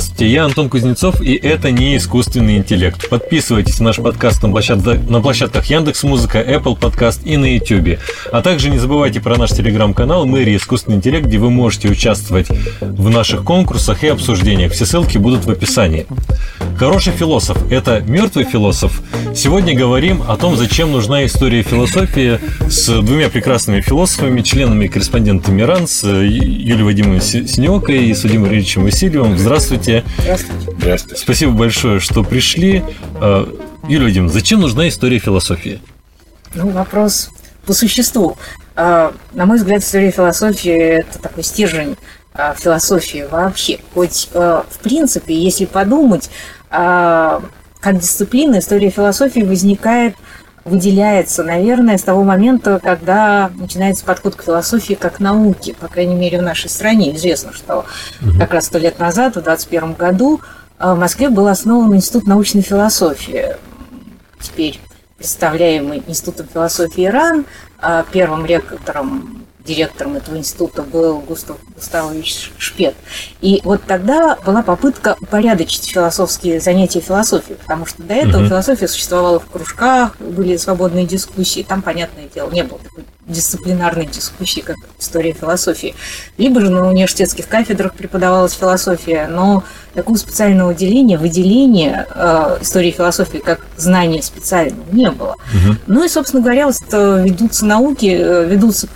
Здравствуйте, я Антон Кузнецов, и это не искусственный интеллект. Подписывайтесь на наш подкаст на, площадках, на площадках Яндекс Музыка, Apple Podcast и на YouTube. А также не забывайте про наш телеграм-канал Мэрия Искусственный интеллект, где вы можете участвовать в наших конкурсах и обсуждениях. Все ссылки будут в описании. Хороший философ – это мертвый философ. Сегодня говорим о том, зачем нужна история философии с двумя прекрасными философами, членами корреспондентами РАН, с Юлией Вадимовной Синеокой и с Владимиром Ильичем Васильевым. Здравствуйте. Здравствуйте. Здравствуйте. Здравствуйте. Спасибо большое, что пришли. Э, Юлия Вадимовна, зачем нужна история философии? Ну, вопрос по существу. А, на мой взгляд, история философии – это такой стержень а, философии вообще. Хоть, э, в принципе, если подумать, как дисциплина, история философии возникает выделяется, наверное, с того момента, когда начинается подход к философии как науке. По крайней мере, в нашей стране известно, что как раз сто лет назад, в 21 году, э, в Москве был основан Институт научной философии. Теперь представляемый Институтом философии РАН, а первым ректором директором этого института был Густав Густавович Шпет. И вот тогда была попытка упорядочить философские занятия философией, потому что до этого угу. философия существовала в кружках, были свободные дискуссии, там, понятное дело, не было такой дисциплинарной дискуссии, как история философии. Либо же на университетских кафедрах преподавалась философия, но такого специального деления, выделения э, истории философии как знания специального не было. Угу. Ну и, собственно говоря, вот ведутся науки, э, ведутся,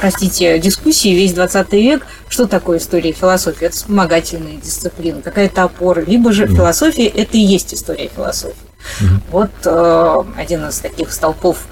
простите, дискуссии весь 20 век, что такое история философии. Это вспомогательная дисциплина, какая-то опора. Либо же угу. философия – это и есть история философии. Угу. Вот э, один из таких столпов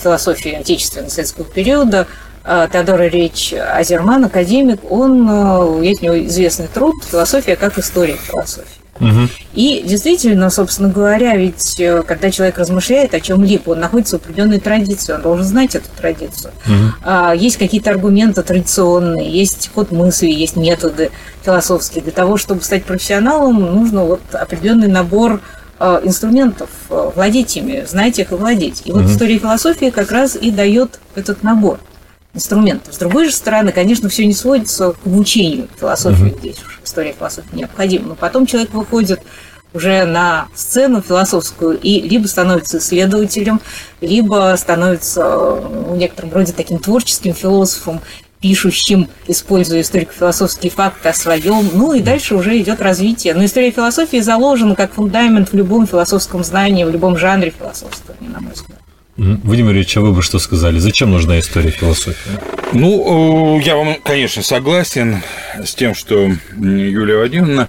философии отечественного советского периода – Э, Теодор Ильич Азерман, академик, он, э, есть у него известный труд «Философия как история философии». Угу. И действительно, собственно говоря, ведь э, когда человек размышляет о чем-либо, он находится в определенной традиции, он должен знать эту традицию. Угу. Есть какие-то аргументы традиционные, есть ход мысли, есть методы философские. Для того, чтобы стать профессионалом, нужно вот определенный набор инструментов, владеть ими, знать их и владеть. И вот угу. история философии как раз и дает этот набор инструментов. С другой же стороны, конечно, все не сводится к обучению философии. Uh-huh. Здесь уж история философии необходима. Но потом человек выходит уже на сцену философскую и либо становится исследователем, либо становится ну, в некотором роде таким творческим философом, пишущим, используя историко-философские факты о своем. Ну и дальше уже идет развитие. Но история философии заложена как фундамент в любом философском знании, в любом жанре философствования, на мой взгляд. Владимир Ильич, а вы бы что сказали? Зачем нужна история философии? Ну, я вам, конечно, согласен с тем, что Юлия Владимировна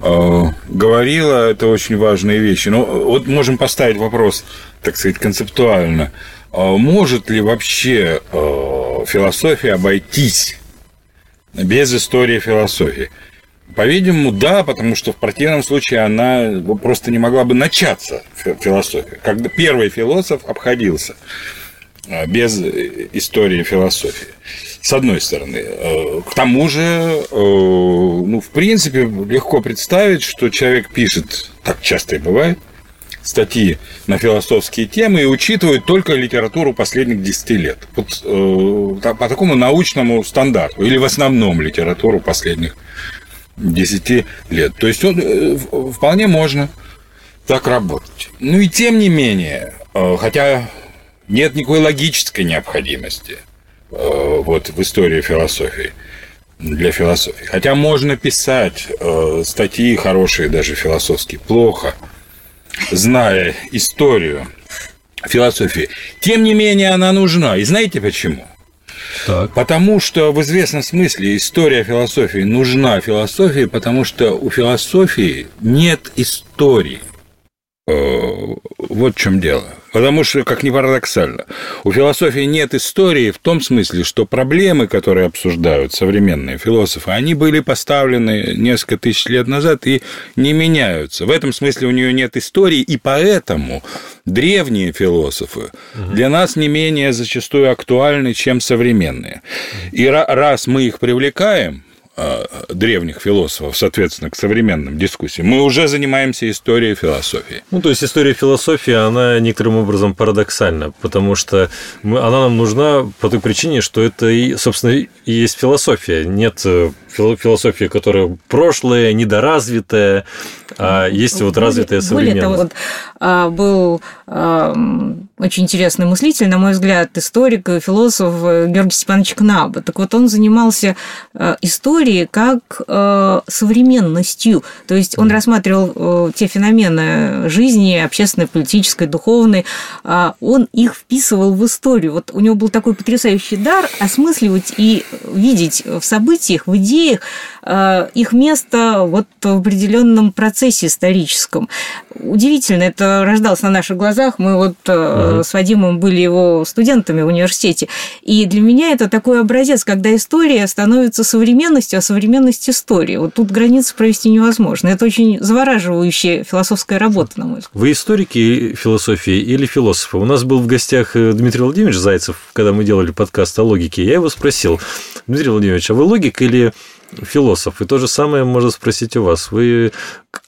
э, говорила, это очень важные вещи. Но вот можем поставить вопрос, так сказать, концептуально. А может ли вообще э, философия обойтись без истории философии? По-видимому, да, потому что в противном случае она просто не могла бы начаться, философия. Когда первый философ обходился а, без истории философии. С одной стороны. Э, к тому же, э, ну, в принципе, легко представить, что человек пишет, так часто и бывает, статьи на философские темы и учитывает только литературу последних 10 лет. Вот э, по такому научному стандарту. Или в основном литературу последних 10 лет. То есть он, э, вполне можно так работать. Ну и тем не менее, э, хотя нет никакой логической необходимости э, вот, в истории философии, для философии. Хотя можно писать статьи хорошие, даже философские, плохо, зная историю философии. Тем не менее, она нужна. И знаете почему? Так. Потому что в известном смысле история философии нужна философии, потому что у философии нет истории. Э, вот в чем дело. Потому что, как ни парадоксально, у философии нет истории в том смысле, что проблемы, которые обсуждают современные философы, они были поставлены несколько тысяч лет назад и не меняются. В этом смысле у нее нет истории, и поэтому древние философы для нас не менее зачастую актуальны, чем современные. И раз мы их привлекаем, древних философов, соответственно, к современным дискуссиям, мы уже занимаемся историей философии. Ну, то есть история философии, она некоторым образом парадоксальна, потому что мы, она нам нужна по той причине, что это, и, собственно, и есть философия. Нет э, философии, которая прошлая, недоразвитая, а есть вот развитая современная. Более того, вот, а, был а, очень интересный мыслитель, на мой взгляд, историк, философ Георгий Степанович Кнаб. Так вот, он занимался а, историей как а, современностью. То есть он рассматривал те феномены жизни, общественной, политической, духовной, а, он их вписывал в историю. Вот у него был такой потрясающий дар осмысливать и видеть в событиях, в идеях э, их место вот в определенном процессе историческом. Удивительно, это рождалось на наших глазах. Мы вот угу. с Вадимом были его студентами в университете. И для меня это такой образец, когда история становится современностью, а современность истории. Вот тут границы провести невозможно. Это очень завораживающая философская работа, на мой взгляд. Вы историки философии или философы? У нас был в гостях э, Дмитрий Владимирович Зайцев, когда мы делали подкаст о логике. Я его спросил, Дмитрий Владимирович, а вы логик или философ. И то же самое можно спросить у вас. Вы,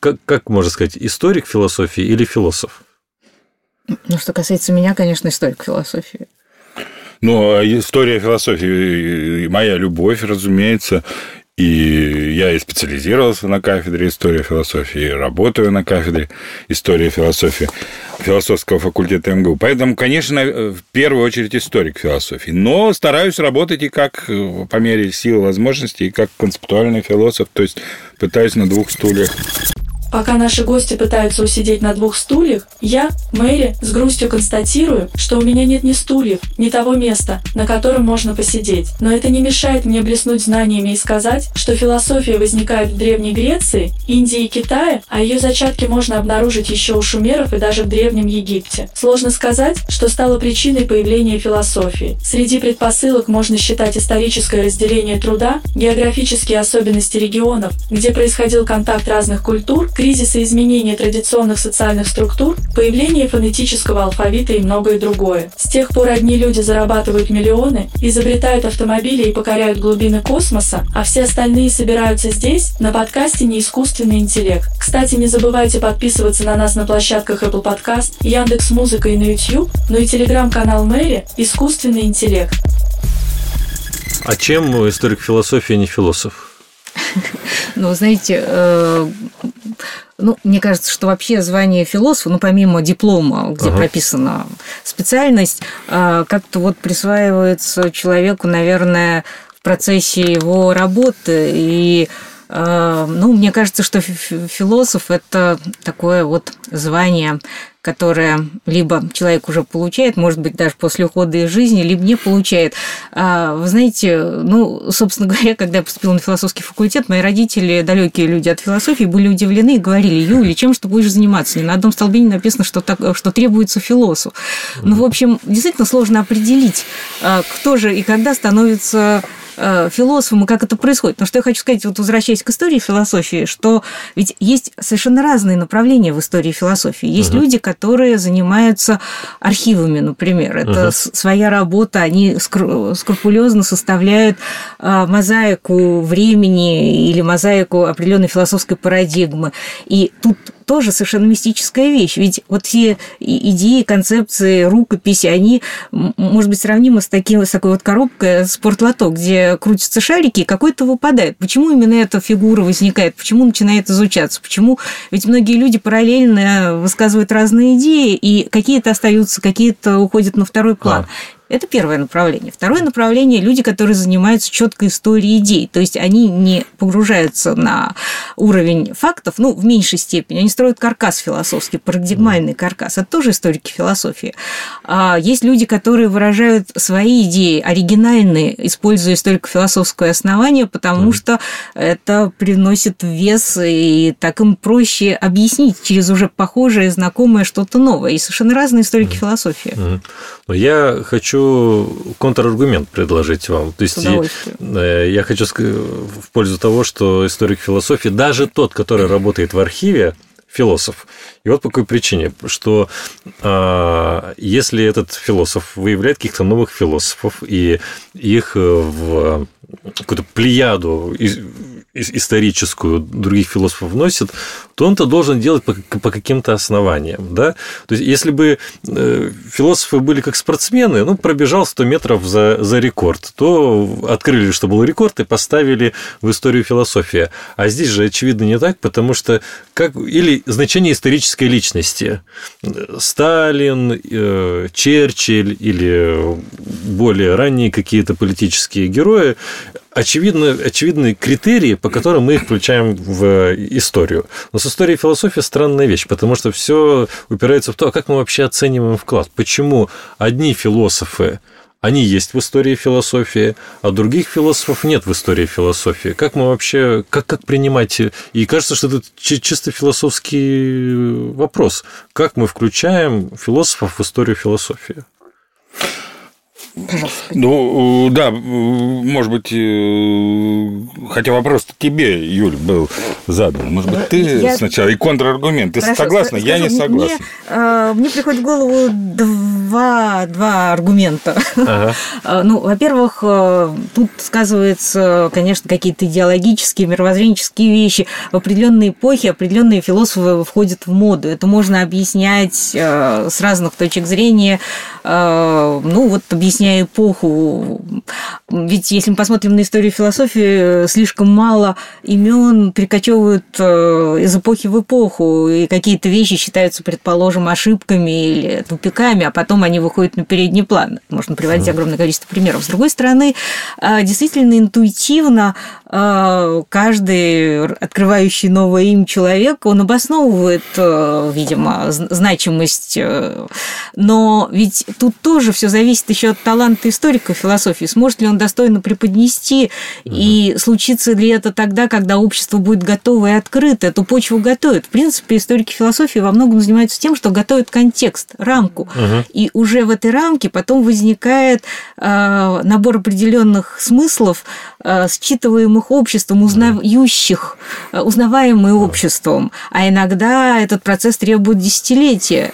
как, как можно сказать, историк философии или философ? Ну, что касается меня, конечно, историк философии. Ну, а история философии моя любовь, разумеется. И я и специализировался на кафедре истории философии, и работаю на кафедре истории философии философского факультета МГУ. Поэтому, конечно, в первую очередь историк философии. Но стараюсь работать и как по мере сил и возможностей, и как концептуальный философ, то есть пытаюсь на двух стульях. Пока наши гости пытаются усидеть на двух стульях, я, Мэри, с грустью констатирую, что у меня нет ни стульев, ни того места, на котором можно посидеть. Но это не мешает мне блеснуть знаниями и сказать, что философия возникает в Древней Греции, Индии и Китае, а ее зачатки можно обнаружить еще у шумеров и даже в Древнем Египте. Сложно сказать, что стало причиной появления философии. Среди предпосылок можно считать историческое разделение труда, географические особенности регионов, где происходил контакт разных культур, кризиса изменения традиционных социальных структур, появление фонетического алфавита и многое другое. С тех пор одни люди зарабатывают миллионы, изобретают автомобили и покоряют глубины космоса, а все остальные собираются здесь, на подкасте «Неискусственный интеллект». Кстати, не забывайте подписываться на нас на площадках Apple Podcast, Яндекс Музыка и на YouTube, ну и телеграм-канал Мэри «Искусственный интеллект». А чем историк философии не философ? Ну, знаете, э, ну, мне кажется, что вообще звание философа, ну, помимо диплома, где ага. прописана специальность, э, как-то вот присваивается человеку, наверное, в процессе его работы. И ну, мне кажется, что философ – это такое вот звание, которое либо человек уже получает, может быть, даже после ухода из жизни, либо не получает. А, вы знаете, ну, собственно говоря, когда я поступила на философский факультет, мои родители, далекие люди от философии, были удивлены и говорили, Юля, чем ты будешь заниматься? Ни на одном столбе не написано, что, так, что требуется философ. Ну, в общем, действительно сложно определить, а, кто же и когда становится Э, философом и как это происходит. Потому что я хочу сказать, вот возвращаясь к истории философии, что ведь есть совершенно разные направления в истории философии. Есть угу. люди, которые занимаются архивами, например. Это угу. своя работа, они скрупулезно составляют э, мозаику времени или мозаику определенной философской парадигмы. И тут тоже совершенно мистическая вещь. Ведь вот все идеи, концепции, рукописи, они, может быть, сравнимы с, таким, с такой вот коробкой спортлото, где крутятся шарики, и какой-то выпадает. Почему именно эта фигура возникает? Почему начинает изучаться? Почему? Ведь многие люди параллельно высказывают разные идеи, и какие-то остаются, какие-то уходят на второй план. А. Это первое направление. Второе направление – люди, которые занимаются четкой историей идей. То есть они не погружаются на уровень фактов, ну, в меньшей степени. Они строят каркас философский, парадигмальный каркас. Это тоже историки философии. А есть люди, которые выражают свои идеи оригинальные, используя историко-философское основание, потому mm. что это приносит вес, и так им проще объяснить через уже похожее, знакомое что-то новое. И совершенно разные историки mm. философии. Mm. Но я хочу контраргумент предложить вам. То есть э, я хочу сказать в пользу того, что историк философии, даже тот, который работает в архиве, философ. И вот по какой причине, что а, если этот философ выявляет каких-то новых философов и их в какую-то плеяду историческую других философов вносит, то он-то должен делать по, каким-то основаниям. Да? То есть, если бы э, философы были как спортсмены, ну, пробежал 100 метров за, за рекорд, то открыли, что был рекорд, и поставили в историю философии. А здесь же, очевидно, не так, потому что как, или значение исторической личности. Сталин, э, Черчилль или более ранние какие-то политические герои, очевидно, очевидные критерии, по которым мы их включаем в историю. Но с историей философии странная вещь, потому что все упирается в то, а как мы вообще оцениваем вклад. Почему одни философы они есть в истории философии, а других философов нет в истории философии. Как мы вообще, как, как принимать? И кажется, что это чисто философский вопрос. Как мы включаем философов в историю философии? Пожалуйста. Ну, да, может быть, э, хотя вопрос тебе, Юль, был задан. Может быть, ты я... сначала и контраргумент. Ты Хорошо, согласна? Скажу, я не согласен. Мне, э, мне приходит в голову два, два аргумента. Ага. Э, ну, во-первых, э, тут сказываются, конечно, какие-то идеологические, мировоззренческие вещи. В определенные эпохи определенные философы входят в моду. Это можно объяснять с разных точек зрения. Ну, вот объяснять объясняя эпоху. Ведь если мы посмотрим на историю философии, слишком мало имен перекочевывают э, из эпохи в эпоху, и какие-то вещи считаются, предположим, ошибками или тупиками, а потом они выходят на передний план. Можно приводить огромное количество примеров. С другой стороны, э, действительно интуитивно э, каждый открывающий новое им человек, он обосновывает, видимо, значимость. Но ведь тут тоже все зависит еще от того, талант историка философии, сможет ли он достойно преподнести, угу. и случится ли это тогда, когда общество будет готово и открыто, эту почву готовит. В принципе, историки философии во многом занимаются тем, что готовят контекст, рамку, угу. и уже в этой рамке потом возникает э, набор определенных смыслов, э, считываемых обществом, узнающих, э, узнаваемые обществом, а иногда этот процесс требует десятилетия.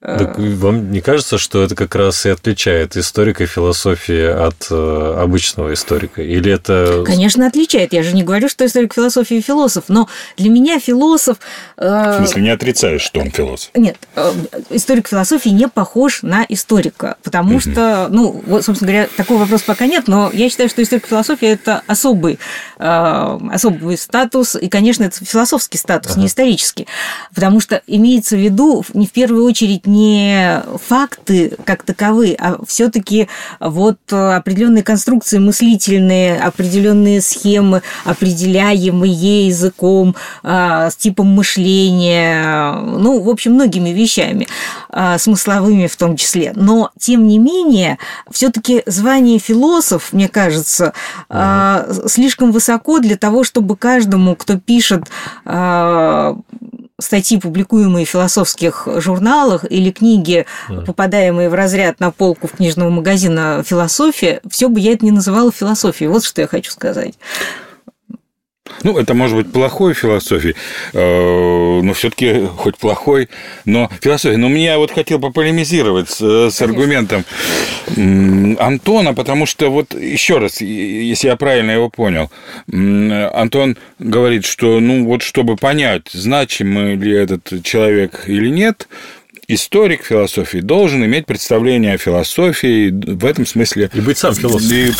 Так вам не кажется, что это как раз и отличает историка философии от э, обычного историка? Или это... Конечно, отличает. Я же не говорю, что историк философии философ, но для меня философ... Э... В смысле, не отрицаешь, что он философ? Нет, э, историк философии не похож на историка, потому угу. что, ну, вот, собственно говоря, такого вопроса пока нет, но я считаю, что историк философии – это особый, э, особый статус, и, конечно, это философский статус, ага. не исторический, потому что имеется в виду не в первую очередь не факты как таковые, а все-таки вот определенные конструкции мыслительные, определенные схемы, определяемые языком, а, с типом мышления, ну, в общем, многими вещами, а, смысловыми в том числе. Но, тем не менее, все-таки звание философ, мне кажется, угу. слишком высоко для того, чтобы каждому, кто пишет статьи, публикуемые в философских журналах, или книги, попадаемые в разряд на полку в книжного магазина «Философия», все бы я это не называла философией. Вот что я хочу сказать. Ну, это может быть плохой философией, э, но все-таки хоть плохой, но философия. Но мне вот хотел пополемизировать с, с аргументом Антона, потому что вот еще раз, если я правильно его понял, Антон говорит, что ну вот чтобы понять, значимый ли этот человек или нет, историк философии должен иметь представление о философии в этом смысле. И быть сам философом.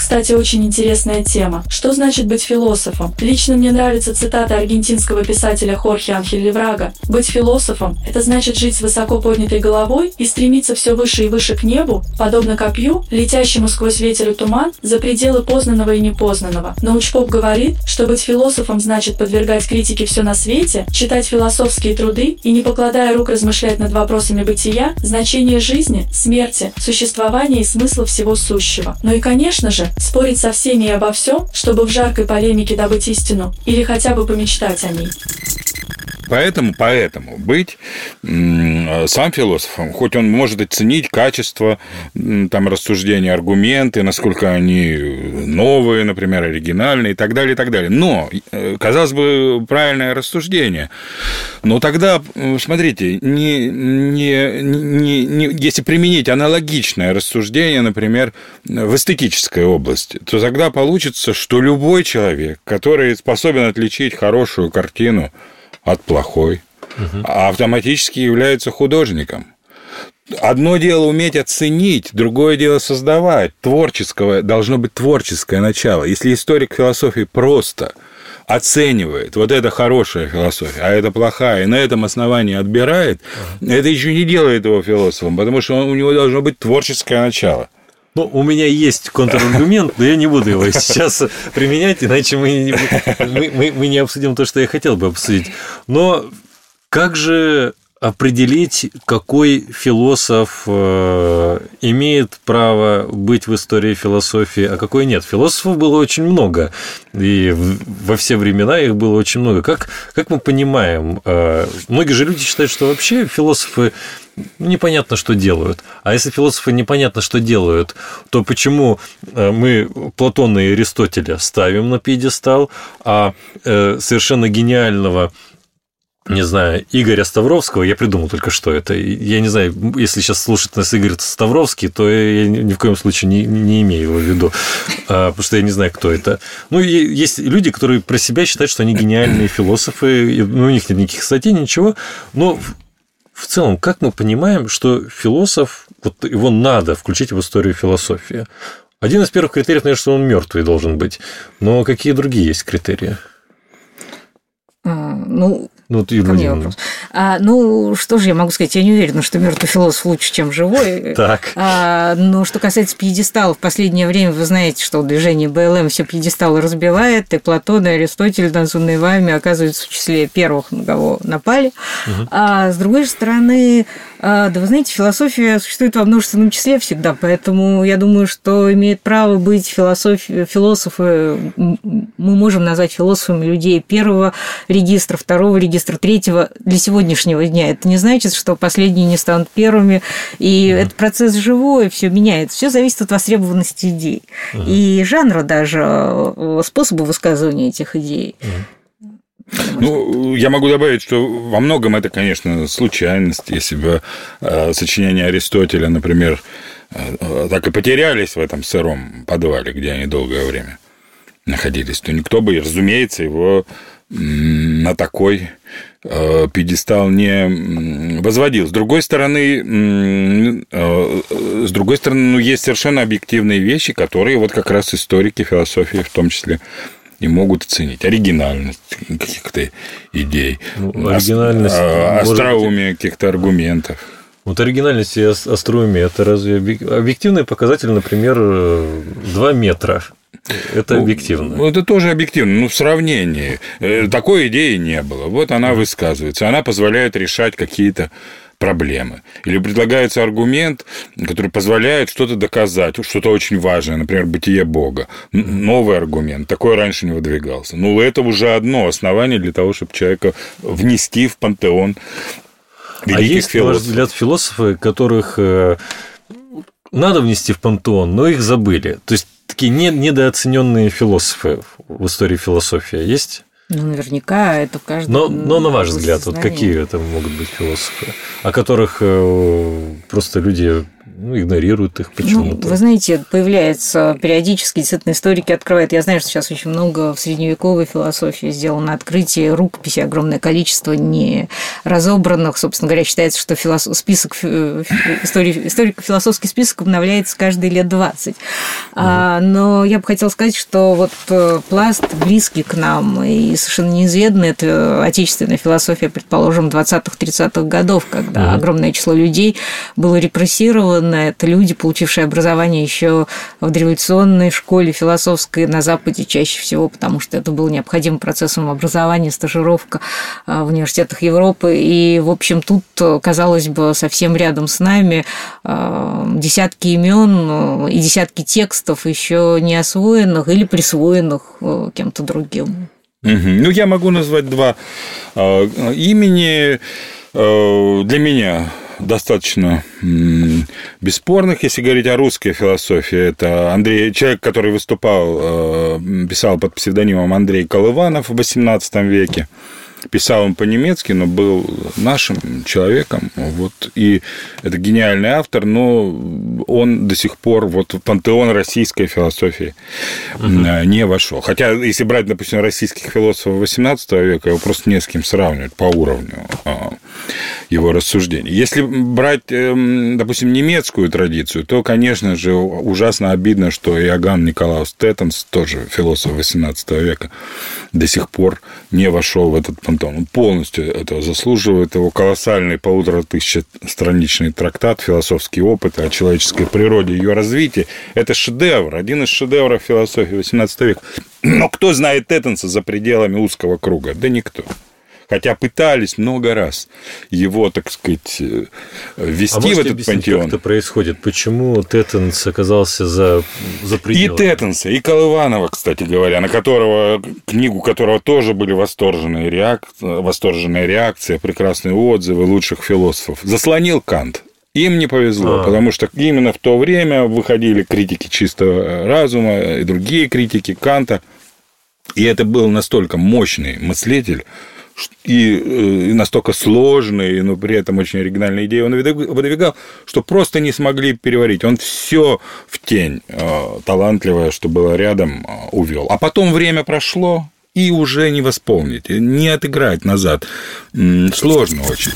Кстати, очень интересная тема. Что значит быть философом? Лично мне нравится цитата аргентинского писателя Хорхе Анхель Леврага. Быть философом – это значит жить с высоко поднятой головой и стремиться все выше и выше к небу, подобно копью, летящему сквозь ветер и туман, за пределы познанного и непознанного. Научпоп говорит, что быть философом значит подвергать критике все на свете, читать философские труды и, не покладая рук, размышлять над вопросами бытия, значения жизни, смерти, существования и смысла всего сущего. Ну и, конечно же, спорить со всеми и обо всем, чтобы в жаркой полемике добыть истину или хотя бы помечтать о ней. Поэтому, поэтому быть сам философом, хоть он может оценить качество там, рассуждения, аргументы, насколько они новые, например, оригинальные и так далее, и так далее. Но, э, казалось бы, правильное рассуждение. Но тогда, смотрите, не, не, не, не, если применить аналогичное рассуждение, например, в эстетической области, то тогда получится, что любой человек, который способен отличить хорошую картину от плохой, угу. автоматически является художником. Одно дело уметь оценить, другое дело создавать. Творческого должно быть творческое начало. Если историк философии просто оценивает, вот это хорошая философия, а это плохая, и на этом основании отбирает, это еще не делает его философом, потому что он, у него должно быть творческое начало. Ну, у меня есть контраргумент, но я не буду его сейчас применять, иначе мы, мы, мы, мы не обсудим то, что я хотел бы обсудить. Но как же определить, какой философ э, имеет право быть в истории философии, а какой нет. Философов было очень много, и во все времена их было очень много. Как, как мы понимаем, э, многие же люди считают, что вообще философы непонятно, что делают. А если философы непонятно, что делают, то почему э, мы Платона и Аристотеля ставим на пьедестал, а совершенно гениального не знаю, Игоря Ставровского, я придумал только что это. Я не знаю, если сейчас слушает нас Игорь Ставровский, то я ни в коем случае не, не имею его в виду, а, потому что я не знаю, кто это. Ну, есть люди, которые про себя считают, что они гениальные философы, ну, у них нет никаких статей, ничего, но в целом, как мы понимаем, что философ, вот его надо включить в историю философии? Один из первых критериев, наверное, что он мертвый должен быть. Но какие другие есть критерии? Ну, ну, Юлия Ко вопрос. А, ну, что же я могу сказать? Я не уверена, что мертвый философ лучше, чем живой. Так. А, но что касается пьедесталов, в последнее время вы знаете, что движение БЛМ все пьедесталы разбивает, и Платон, и Аристотель, названные вами, оказываются в числе первых, на кого напали. Угу. А с другой стороны, да вы знаете, философия существует во множественном числе всегда, поэтому я думаю, что имеет право быть философи... философы, мы можем назвать философами людей первого регистра, второго регистра, третьего для сегодняшнего дня. Это не значит, что последние не станут первыми, и mm этот процесс живой, все меняется, все зависит от востребованности идей. Mm и жанра даже, э, способа высказывания этих идей. mm ну, я могу добавить, что во многом это, конечно, случайность. Если бы э, сочинения Аристотеля, например, э, так и потерялись в этом сыром подвале, где они долгое время находились, то никто бы, разумеется, его на такой э, пьедестал не возводил. С другой стороны, с другой стороны, ну, есть совершенно объективные вещи, которые вот как раз историки философии в том числе не могут оценить оригинальность каких-то идей, ну, оригинальность, остроумие каких-то аргументов. Вот оригинальность и остроумие – это разве объективный показатель, например, 2 метра? Это ну, объективно. Ну, это тоже объективно. Ну, в сравнении. Э, такой идеи не было. Вот она высказывается. Она позволяет решать какие-то проблемы. Или предлагается аргумент, который позволяет что-то доказать, что-то очень важное, например, бытие Бога. Новый аргумент, такой раньше не выдвигался. Ну, это уже одно основание для того, чтобы человека внести в пантеон великих а есть, философов. на ваш взгляд, философы, которых э, надо внести в пантеон, но их забыли. То есть такие недооцененные философы в истории философии есть? Ну, наверняка это в каждом. Но, но на ваш взгляд, вот какие это могут быть философы, о которых э, просто люди ну, игнорируют их почему-то. Ну, вы знаете, появляется периодически, действительно, историки открывают. Я знаю, что сейчас очень много в средневековой философии сделано открытие рукописей, огромное количество не разобранных. Собственно говоря, считается, что философ... список истории... историко-философский список обновляется каждые лет 20. Угу. А, но я бы хотела сказать, что вот э, пласт близкий к нам и совершенно неизведанный это отечественная философия, предположим, 20-30-х годов, когда огромное число людей было репрессировано безусловно, это люди, получившие образование еще в дореволюционной школе философской на Западе чаще всего, потому что это был необходимым процессом образования, стажировка а, в университетах Европы. И, в общем, тут, казалось бы, совсем рядом с нами а, десятки имен и десятки текстов еще не освоенных или присвоенных э, кем-то другим. Ну, я могу назвать два э, имени э, для меня достаточно бесспорных, если говорить о русской философии. Это Андрей, человек, который выступал, э, писал под псевдонимом Андрей Колыванов в XVIII веке. Писал он по-немецки, но был нашим человеком. Вот. И это гениальный автор, но он до сих пор вот, в пантеон российской философии э, не вошел. Хотя, если брать, допустим, российских философов XVIII века, его просто не с кем сравнивать по уровню а, его рассуждений. Если брать, эм, допустим, немецкую традицию, то, конечно же, ужасно обидно, что Иоганн Николаус Теттенс, тоже философ XVIII века, до сих пор не вошел в этот пантеон. Он полностью этого заслуживает. Его колоссальный полутора страничный трактат «Философский опыт о человеческой природе и ее развитии» – это шедевр, один из шедевров философии XVIII века. Но кто знает Теттенса за пределами узкого круга? Да никто. Хотя пытались много раз его, так сказать, э, ввести А в этот пантеон. как это происходит? Почему Теттенс оказался за, за И пределами? Теттенса, и Колыванова, кстати говоря, на которого, книгу которого тоже были восторженные, реак... восторженная реакция, прекрасные отзывы лучших философов. Заслонил Кант. Им не повезло, А. потому что именно в то время выходили критики чистого разума и другие критики Канта. И это был настолько мощный мыслитель, и, э, и настолько сложный, но при этом очень оригинальные идеи он выдвиг- выдвигал, что просто не смогли переварить. Он все в тень э, талантливое, что было рядом, э, увел. А потом время прошло, и уже не восполнить, не отыграть назад. Сложно очень.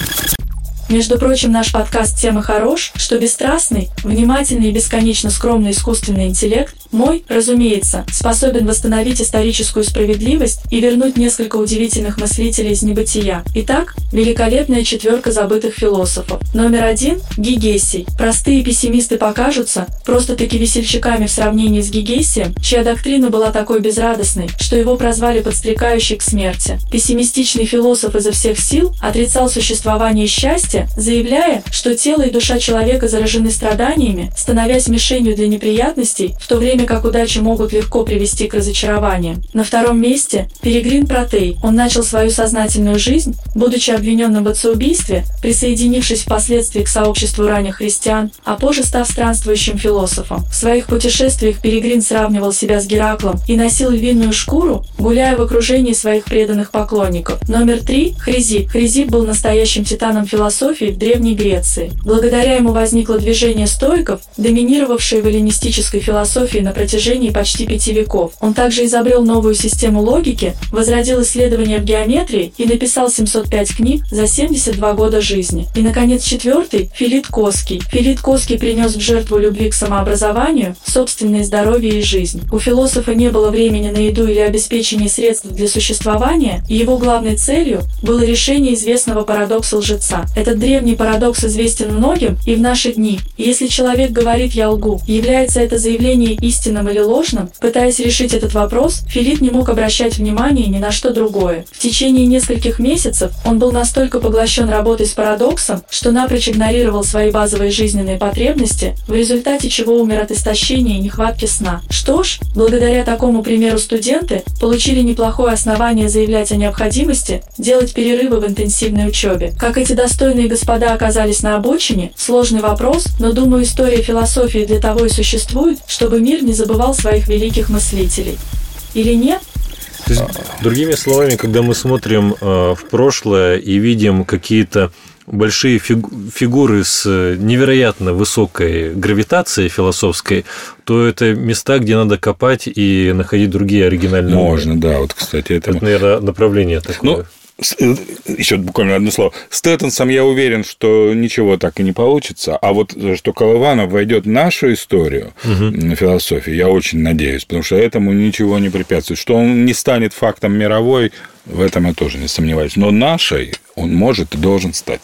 Между прочим, наш подкаст тем и хорош, что бесстрастный, внимательный и бесконечно скромный искусственный интеллект, мой, разумеется, способен восстановить историческую справедливость и вернуть несколько удивительных мыслителей из небытия. Итак, великолепная четверка забытых философов. Номер один – Гигесий. Простые пессимисты покажутся просто-таки весельчаками в сравнении с Гигесием, чья доктрина была такой безрадостной, что его прозвали подстрекающий к смерти. Пессимистичный философ изо всех сил отрицал существование счастья, заявляя, что тело и душа человека заражены страданиями, становясь мишенью для неприятностей, в то время как удачи могут легко привести к разочарованию. На втором месте – Перегрин Протей. Он начал свою сознательную жизнь, будучи обвиненным в отцеубийстве, присоединившись впоследствии к сообществу ранних христиан, а позже став странствующим философом. В своих путешествиях Перегрин сравнивал себя с Гераклом и носил львиную шкуру, гуляя в окружении своих преданных поклонников. Номер три – Хризип. Хризип был настоящим титаном философии в Древней Греции. Благодаря ему возникло движение стоиков, доминировавшее в эллинистической философии на протяжении почти пяти веков. Он также изобрел новую систему логики, возродил исследования в геометрии и написал 705 книг за 72 года жизни. И, наконец, четвертый – Филит Коский. Филит Коский принес в жертву любви к самообразованию, собственное здоровье и жизнь. У философа не было времени на еду или обеспечение средств для существования, и его главной целью было решение известного парадокса лжеца. Этот древний парадокс известен многим и в наши дни. Если человек говорит «я лгу», является это заявление истинным или ложным, пытаясь решить этот вопрос, Филипп не мог обращать внимание ни на что другое. В течение нескольких месяцев он был настолько поглощен работой с парадоксом, что напрочь игнорировал свои базовые жизненные потребности, в результате чего умер от истощения и нехватки сна. Что ж, благодаря такому примеру студенты получили неплохое основание заявлять о необходимости делать перерывы в интенсивной учебе. Как эти достойные господа оказались на обочине, сложный вопрос, но думаю, история философии для того и существует, чтобы мир не забывал своих великих мыслителей. Или нет? То есть, другими словами, когда мы смотрим э, в прошлое и видим какие-то большие фигу- фигуры с э, невероятно высокой гравитацией философской, то это места, где надо копать и находить другие оригинальные Можно, да, вот, кстати, это... Это, наверное, направление такое. Ну, еще буквально одно слово. С Тэттенсом я уверен, что ничего так и не получится. А вот э, что Колыванов войдет в нашу историю на философии, я очень надеюсь, потому что этому ничего не препятствует. Что он не станет фактом мировой, в этом я тоже не сомневаюсь. Но нашей он может и должен стать.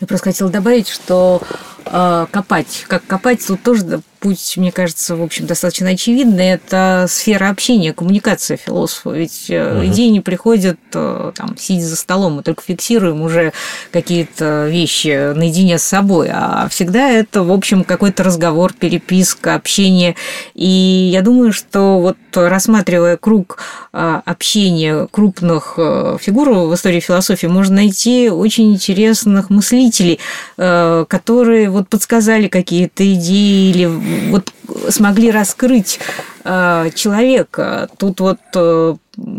Я просто хотела добавить, что э, копать, как копать, тут тоже путь, мне кажется, в общем, достаточно очевидный. Это сфера общения, коммуникация философа. Ведь угу. идеи не приходят там, сидя за столом, мы только фиксируем уже какие-то вещи наедине с собой, а всегда это, в общем, какой-то разговор, переписка, общение. И я думаю, что вот рассматривая круг общения крупных фигур в истории философии, можно найти очень интересных мыслителей, которые вот подсказали какие-то идеи или вот смогли раскрыть человека. Тут вот э,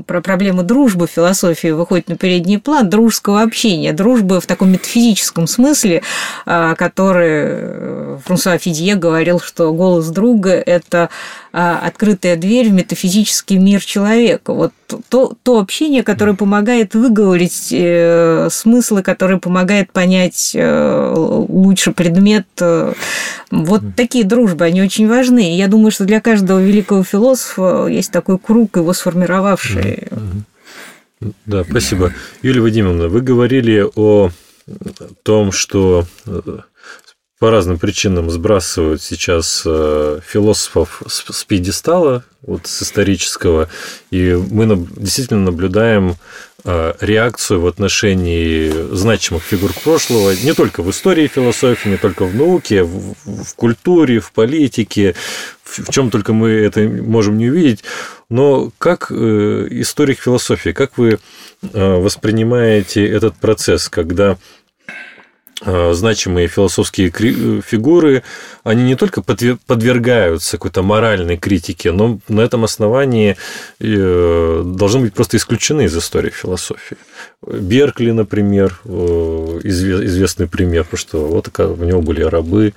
про проблемы дружбы философии выходит на передний план, дружеского общения, дружбы в таком метафизическом смысле, э, который Франсуа Фидье говорил, что голос друга – это открытая дверь в метафизический мир человека. Вот то, то общение, которое помогает выговорить смыслы, которое помогает понять лучше предмет. Вот такие дружбы, они очень важны важны. я думаю, что для каждого великого философа есть такой круг, его сформировавший. Да, спасибо. Юлия Вадимовна, вы говорили о том, что э, по разным причинам сбрасывают сейчас э, философов с пьедестала, вот с исторического, и мы действительно наблюдаем Э, реакцию в отношении значимых фигур прошлого не только в истории философии, не только в науке, в, в культуре, в политике, в, чем только мы это можем не увидеть. Но как э, историк философии, как вы воспринимаете этот процесс, когда значимые философские фигуры, они не только подвергаются какой-то моральной критике, но на этом основании э, должны быть просто исключены из истории философии. Беркли, например, э, известный пример, потому что вот у него были рабы.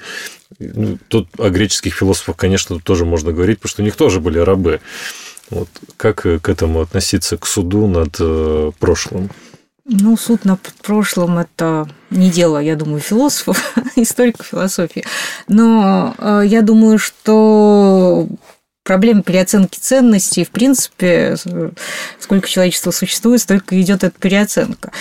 Ну, тут о греческих философах, конечно, тоже можно говорить, потому что у них тоже были рабы. Вот как к этому относиться, к суду над прошлым? Ну, суд над прошлым – это не дело, я думаю, философов, историков философии. Но э, я думаю, что проблема переоценки ценностей, в принципе, сколько человечества существует, столько идет эта переоценка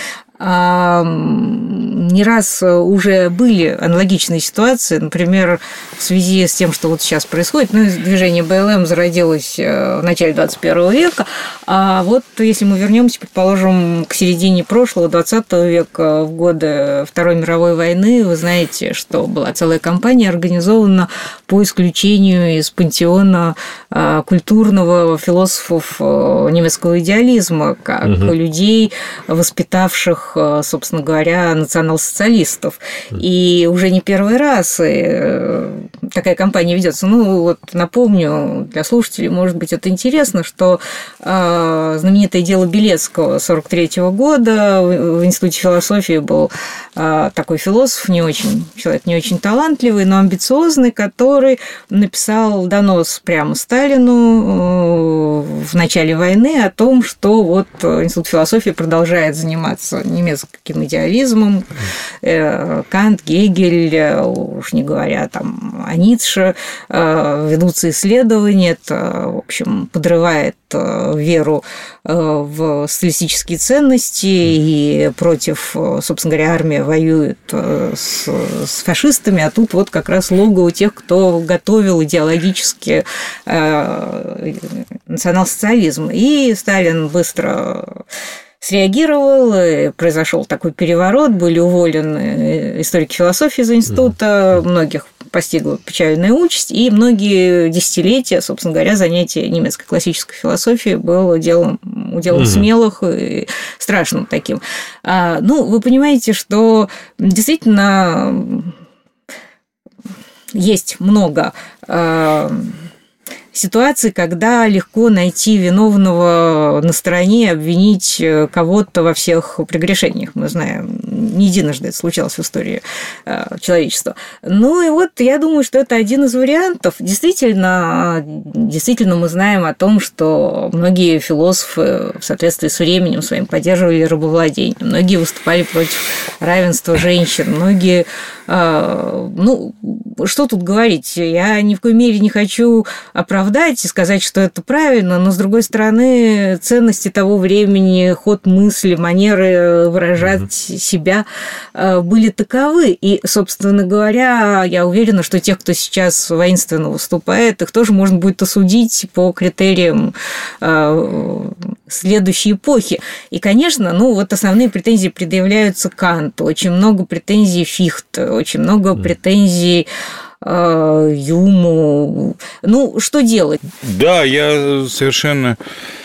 не раз уже были аналогичные ситуации, например, в связи с тем, что вот сейчас происходит, ну, движение БЛМ зародилось э, в начале 21 века, а вот если мы вернемся, предположим, к середине прошлого, 20 века, в годы Второй мировой войны, вы знаете, что была целая кампания организована по исключению из пантеона э, культурного философов э, немецкого идеализма, как угу. людей, воспитавших Э, собственно говоря, национал-социалистов. И уже не первый раз э, такая кампания ведется. Ну, вот напомню для слушателей, может быть, это интересно, что э, знаменитое дело Белецкого 43 года в Институте философии был такой философ, не очень, человек не очень талантливый, но амбициозный, который написал донос прямо Сталину в начале войны о том, что вот Институт философии продолжает заниматься немецким идеализмом. Э, Кант, Гегель, э, уж не говоря там о Ницше, э, ведутся исследования. Это, в общем, подрывает веру в стилистические ценности и против, собственно говоря, армия воюет с, с фашистами, а тут вот как раз лого у тех, кто готовил идеологически национал-социализм. И Сталин быстро среагировал, произошел такой переворот, были уволены историки философии из института, многих постигла печальная участь, и многие десятилетия, собственно говоря, занятие немецкой классической философии было делом, уделом mm смелых и страшным таким. А, ну, вы понимаете, что действительно есть много а, ситуации, когда легко найти виновного на стороне, обвинить э, кого-то во всех прегрешениях. Мы знаем, не единожды это случалось в истории э, человечества. Ну и вот я думаю, что это один из вариантов. Действительно, действительно мы знаем о том, что многие философы в соответствии с временем своим поддерживали рабовладение, многие выступали против равенства женщин, многие э, ну, что тут говорить? Я ни в коей мере не хочу оправдать и сказать, что это правильно, но, с другой стороны, ценности того времени, ход мысли, манеры выражать угу. себя себя э, были таковы. И, собственно говоря, я уверена, что тех, кто сейчас воинственно выступает, их тоже можно будет осудить по критериям э, следующей эпохи. И, конечно, ну вот основные претензии предъявляются Канту, очень много претензий Фихт, очень много претензий э, Юму. Ну, что делать? Да, я совершенно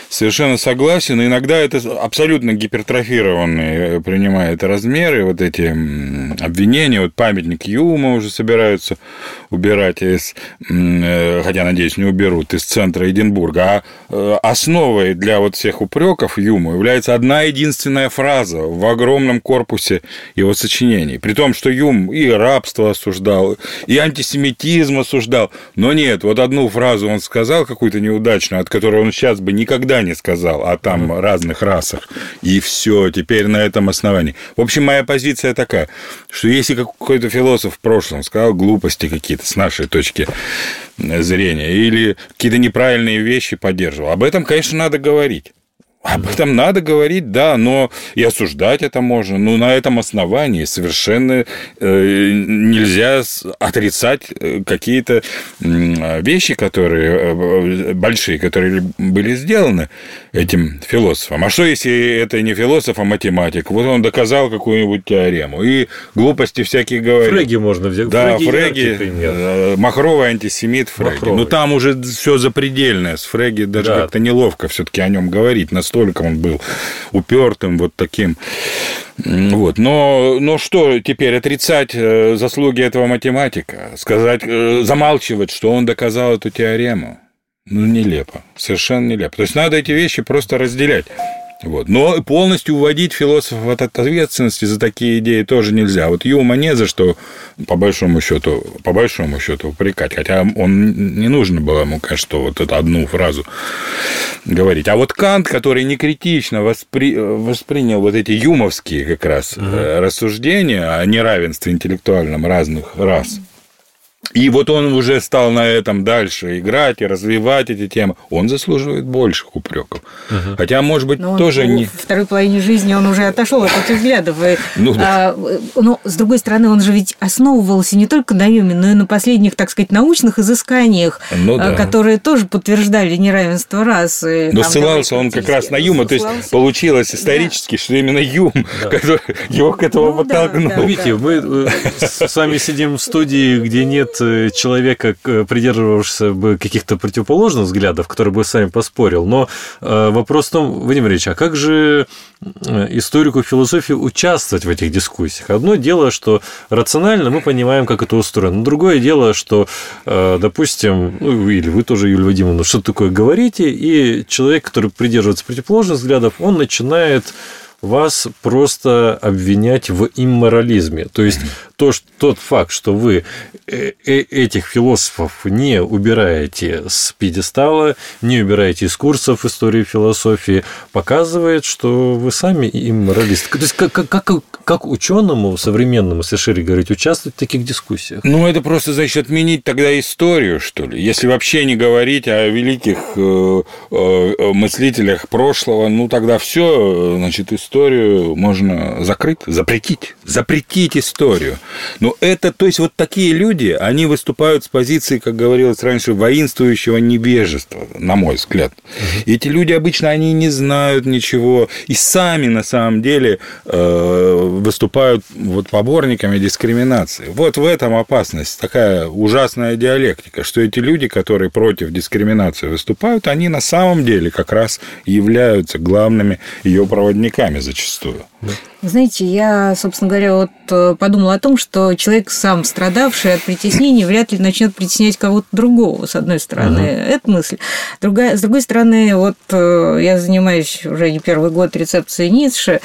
Совершенно согласен. Иногда это абсолютно гипертрофированные э, принимает размеры, вот эти обвинения. Вот памятник Юма уже собираются убирать из, э, хотя, надеюсь, не уберут, из центра Эдинбурга. А э, основой для вот всех упреков Юму является одна единственная фраза в огромном корпусе его сочинений. При том, что Юм и рабство осуждал, и антисемитизм осуждал. Но нет, вот одну фразу он сказал какую-то неудачную, от которой он сейчас бы никогда не сказал, а там mm-hmm. разных расах. И все, теперь на этом основании. В общем, моя позиция такая, что если какой-то философ в прошлом сказал глупости какие-то с нашей точки зрения, или какие-то неправильные вещи поддерживал, об этом, конечно, надо говорить. Об этом надо говорить, да, но и осуждать это можно. Но на этом основании совершенно э, нельзя отрицать э, какие-то вещи, которые э, большие, которые были сделаны этим философом. А что, если это не философ, а математик? Вот он доказал какую-нибудь теорему. И глупости всякие говорит. Фреги можно взять. Да, Фреги. Фреги Махровый антисемит Фреги. Махровый. Ну, там уже все запредельное. С Фреги даже да. как-то неловко все-таки о нем говорить. Настолько он был упертым, вот таким. Вот. Но, но что теперь отрицать э, заслуги этого математика? Сказать, э, замалчивать, что он доказал эту теорему? Ну, нелепо. Совершенно нелепо. То есть надо эти вещи просто разделять. Вот. Но полностью уводить философов от ответственности за такие идеи тоже нельзя. Вот Юма не за что, по большому счету, по большому счету упрекать. Хотя он не нужно было ему, конечно, вот эту одну фразу говорить. А вот Кант, который не критично воспри... воспринял вот эти юмовские как раз угу. рассуждения о неравенстве интеллектуальном разных рас, и вот он уже стал на этом дальше играть и развивать эти темы. Он заслуживает больших упреков. Угу. Хотя, может быть, но тоже он, не. В второй половине жизни он уже отошел от этих взглядов. ну, да. а, но, с другой стороны, он же ведь основывался не только на Юме, но и на последних, так сказать, научных изысканиях, ну, да. которые тоже подтвержали неравенство расы. Но Там, ссылался он как раз на Юма. То есть получилось исторически, да. что именно Юм да. который его к этому ну, подтолкнул. Да, да, Видите, мы э, с вами сидим в студии, где нет Э, человека, придерживавшегося бы каких-то противоположных взглядов, который бы с вами поспорил. Но э, вопрос в том, Владимир Ильич, а как же э, историку философии участвовать в этих дискуссиях? Одно дело, что рационально мы понимаем, как это устроено. Другое дело, что, допустим, ну, или вы тоже, Юлия Вадимовна, что такое говорите, и человек, который придерживается противоположных взглядов, он начинает вас просто обвинять в имморализме. То есть то, что, тот факт, что вы э, э, этих философов не убираете с пьедестала, не убираете из курсов истории философии, показывает, что вы сами имморалисты. То есть как, как, как, как ученому современному, если шире говорить, участвовать в таких дискуссиях? Ну, это просто значит отменить тогда историю, что ли. Если вообще не говорить о великих э, мыслителях прошлого, ну тогда все, значит, историю можно закрыть, запретить, запретить историю. Но это, то есть вот такие люди, они выступают с позиции, как говорилось раньше, воинствующего невежества, на мой взгляд. И эти люди обычно, они не знают ничего, и сами на самом деле э, выступают вот поборниками дискриминации. Вот в этом опасность, такая ужасная диалектика, что эти люди, которые против дискриминации выступают, они на самом деле как раз являются главными ее проводниками зачастую. Знаете, я, собственно говоря, вот э, подумала о том, что человек сам страдавший от притеснений вряд ли начнет притеснять кого-то другого, с одной стороны. Угу. Это мысль. Другая, с другой стороны, вот э, я занимаюсь уже не первый год рецепцией Ницше,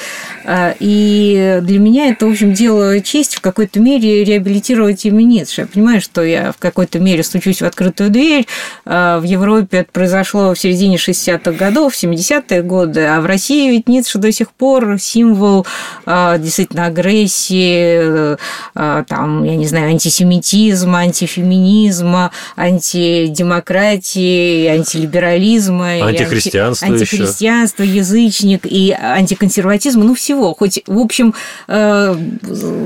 а, и для меня это, в общем, дело честь в какой-то мере реабилитировать имя Ницше. Я понимаю, что я в какой-то мере стучусь в открытую дверь. А, в Европе это произошло в середине 60-х годов, 70-е годы, а в России ведь Ницше до сих пор символ действительно агрессии, э, там, я не знаю, антисемитизма, антифеминизма, антидемократии, антилиберализма, антихристианства, анти, антихристианства язычник и антиконсерватизма, ну всего. Хоть, в общем, э,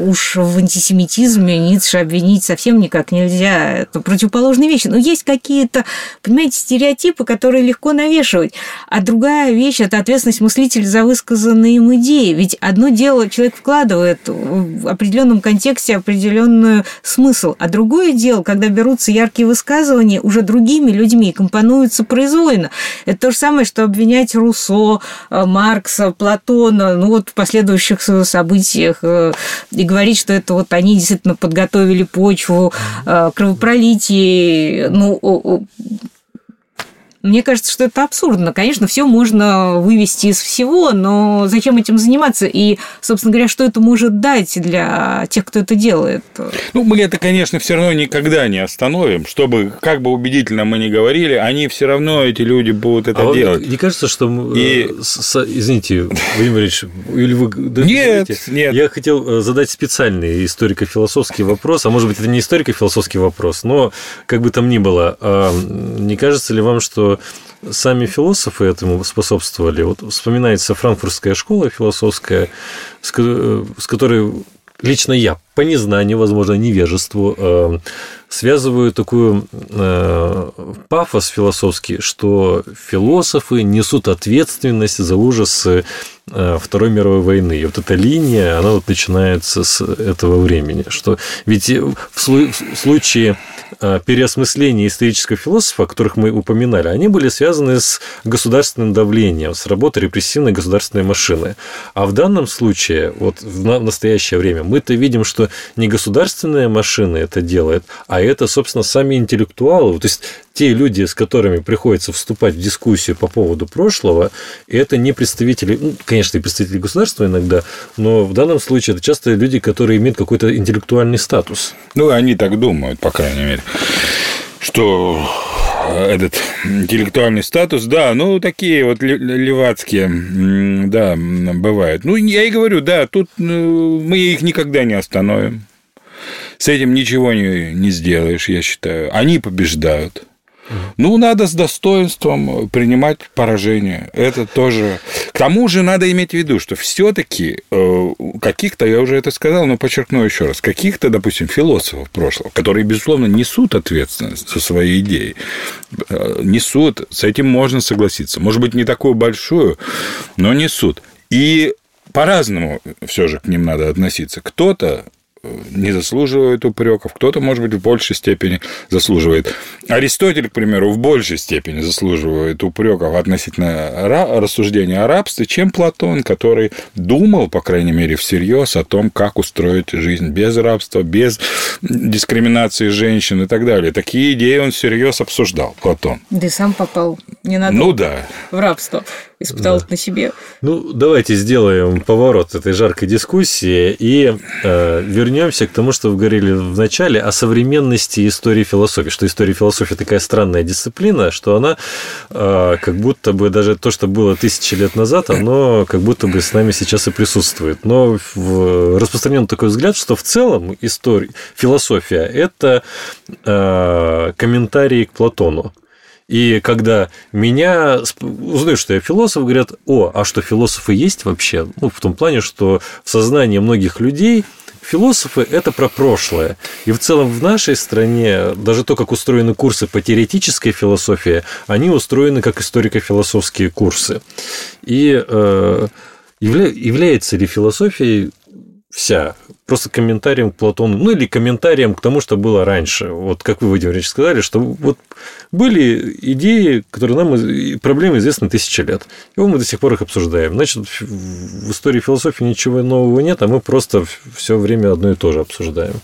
уж в антисемитизме Ницше обвинить совсем никак нельзя. Это противоположные вещи. Но есть какие-то, понимаете, стереотипы, которые легко навешивать. А другая вещь – это ответственность мыслителя за высказанные им идеи. Ведь одно дело, человек вкладывает в определенном контексте определенный смысл, а другое дело, когда берутся яркие высказывания уже другими людьми компонуются произвольно. Это то же самое, что обвинять Руссо, э, Маркса, Платона, ну вот в последующих событиях э, и говорить, что это вот они действительно подготовили почву, э, кровопролитие, ну, мне кажется, что это абсурдно. Конечно, все можно вывести из всего, но зачем этим заниматься? И, собственно говоря, что это может дать для тех, кто это делает? Ну, мы это, конечно, все равно никогда не остановим. Чтобы, как бы убедительно мы ни говорили, они все равно, эти люди, будут это а делать. Вам не кажется, что... И... С, извините, Владимир Ильич, или вы... Нет, нет. Я хотел э, задать специальный историко-философский вопрос, а может быть, это не историко-философский вопрос, но как бы там ни было, а не кажется ли вам, что сами философы этому способствовали. Вот вспоминается франкфуртская школа философская, с которой лично я по незнанию, возможно, невежеству э, связываю такую э, пафос философский, что философы несут ответственность за ужасы э, Второй мировой войны. И вот эта линия, она вот начинается с этого времени. Что ведь в случае переосмысления исторического философа, о которых мы упоминали, они были связаны с государственным давлением, с работой репрессивной государственной машины. А в данном случае, вот в настоящее время, мы-то видим, что не государственная машина это делает, а это, собственно, сами интеллектуалы. То есть те люди, с которыми приходится вступать в дискуссию по поводу прошлого, это не представители, ну, конечно, и представители государства иногда, но в данном случае это часто люди, которые имеют какой-то интеллектуальный статус. Ну, они так думают, по крайней мере, что этот интеллектуальный статус, да, ну, такие вот левацкие, да, бывают. Ну, я и говорю, да, тут ну, мы их никогда не остановим. С этим ничего не, не сделаешь, я считаю. Они побеждают. Ну, надо с достоинством принимать поражение. Это тоже. К тому же надо иметь в виду, что все-таки э, каких-то, я уже это сказал, но подчеркну еще раз, каких-то, допустим, философов прошлого, которые, безусловно, несут ответственность за свои идеи, э, несут, с этим можно согласиться. Может быть, не такую большую, но несут. И по-разному все же к ним надо относиться. Кто-то не заслуживает упреков, кто-то, может быть, в большей степени заслуживает. Аристотель, к примеру, в большей степени заслуживает упреков относительно рассуждения о рабстве, чем Платон, который думал, по крайней мере, всерьез о том, как устроить жизнь без рабства, без дискриминации женщин и так далее. Такие идеи он всерьез обсуждал, Платон. Да и сам попал не надо ну, да. в рабство испытал да. это на себе. Ну, давайте сделаем поворот этой жаркой дискуссии и э, вернемся к тому, что вы говорили в начале о современности истории философии, что история философии такая странная дисциплина, что она э, как будто бы даже то, что было тысячи лет назад, оно как будто бы с нами сейчас и присутствует. Но в, распространен такой взгляд, что в целом история, философия – это э, комментарии к Платону. И когда меня узнают, что я философ, говорят, о, а что философы есть вообще? Ну, в том плане, что в сознании многих людей философы – это про прошлое. И в целом в нашей стране даже то, как устроены курсы по теоретической философии, они устроены как историко-философские курсы. И э, явля, является ли философией вся. Просто комментарием к Платону, ну или комментарием к тому, что было раньше. Вот как вы, Владимир Ильич, сказали, что вот были идеи, которые нам проблемы известны тысячи лет. И мы до сих пор их обсуждаем. Значит, в истории философии ничего нового нет, а мы просто все время одно и то же обсуждаем.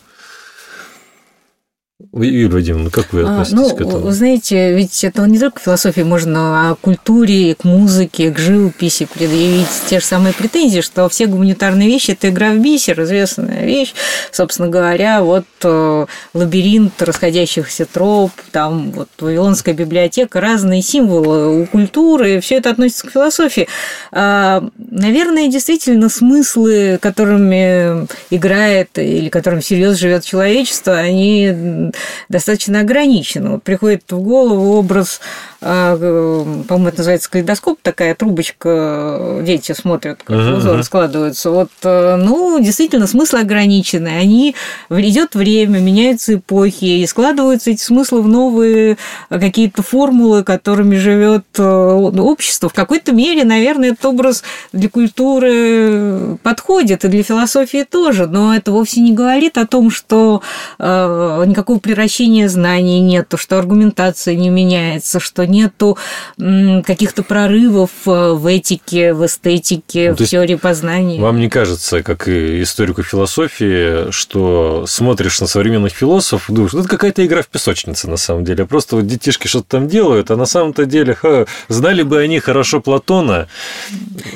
Юлия Вадимовна, как вы А, относитесь ну, к этому? вы знаете, ведь это не только к философии, можно о культуре, к музыке, к живописи предъявить те же самые претензии, что все гуманитарные вещи – это игра в бисер, известная вещь. Собственно говоря, вот э, лабиринт расходящихся троп, там вот Вавилонская библиотека, разные символы у культуры, все это относится к философии. А, Наверное, действительно смыслы, которыми играет или которым серьезно живет человечество, они достаточно ограничены. Вот приходит в голову образ, по-моему, это называется калейдоскоп, такая трубочка, дети смотрят, как Мгм, узоры складываются. Вот, э, ну, действительно, смыслы общены. Они идет время, меняются эпохи, и складываются эти смыслы в новые э, какие-то формулы, которыми живет э, общество. В какой-то мере, наверное, этот образ для культуры подходит, и для философии тоже, но это вовсе не говорит о том, что э, никакого превращения знаний нету, что аргументация не меняется, что нету каких-то прорывов э, в этике, в эстетике, Ну, в теории познания. Вам не кажется, как и историку философии, что смотришь на современных философов и думаешь, ну, это какая-то игра в песочнице на самом деле. Просто вот детишки что-то там делают, а на самом-то деле, ха, знали бы они хорошо Платона.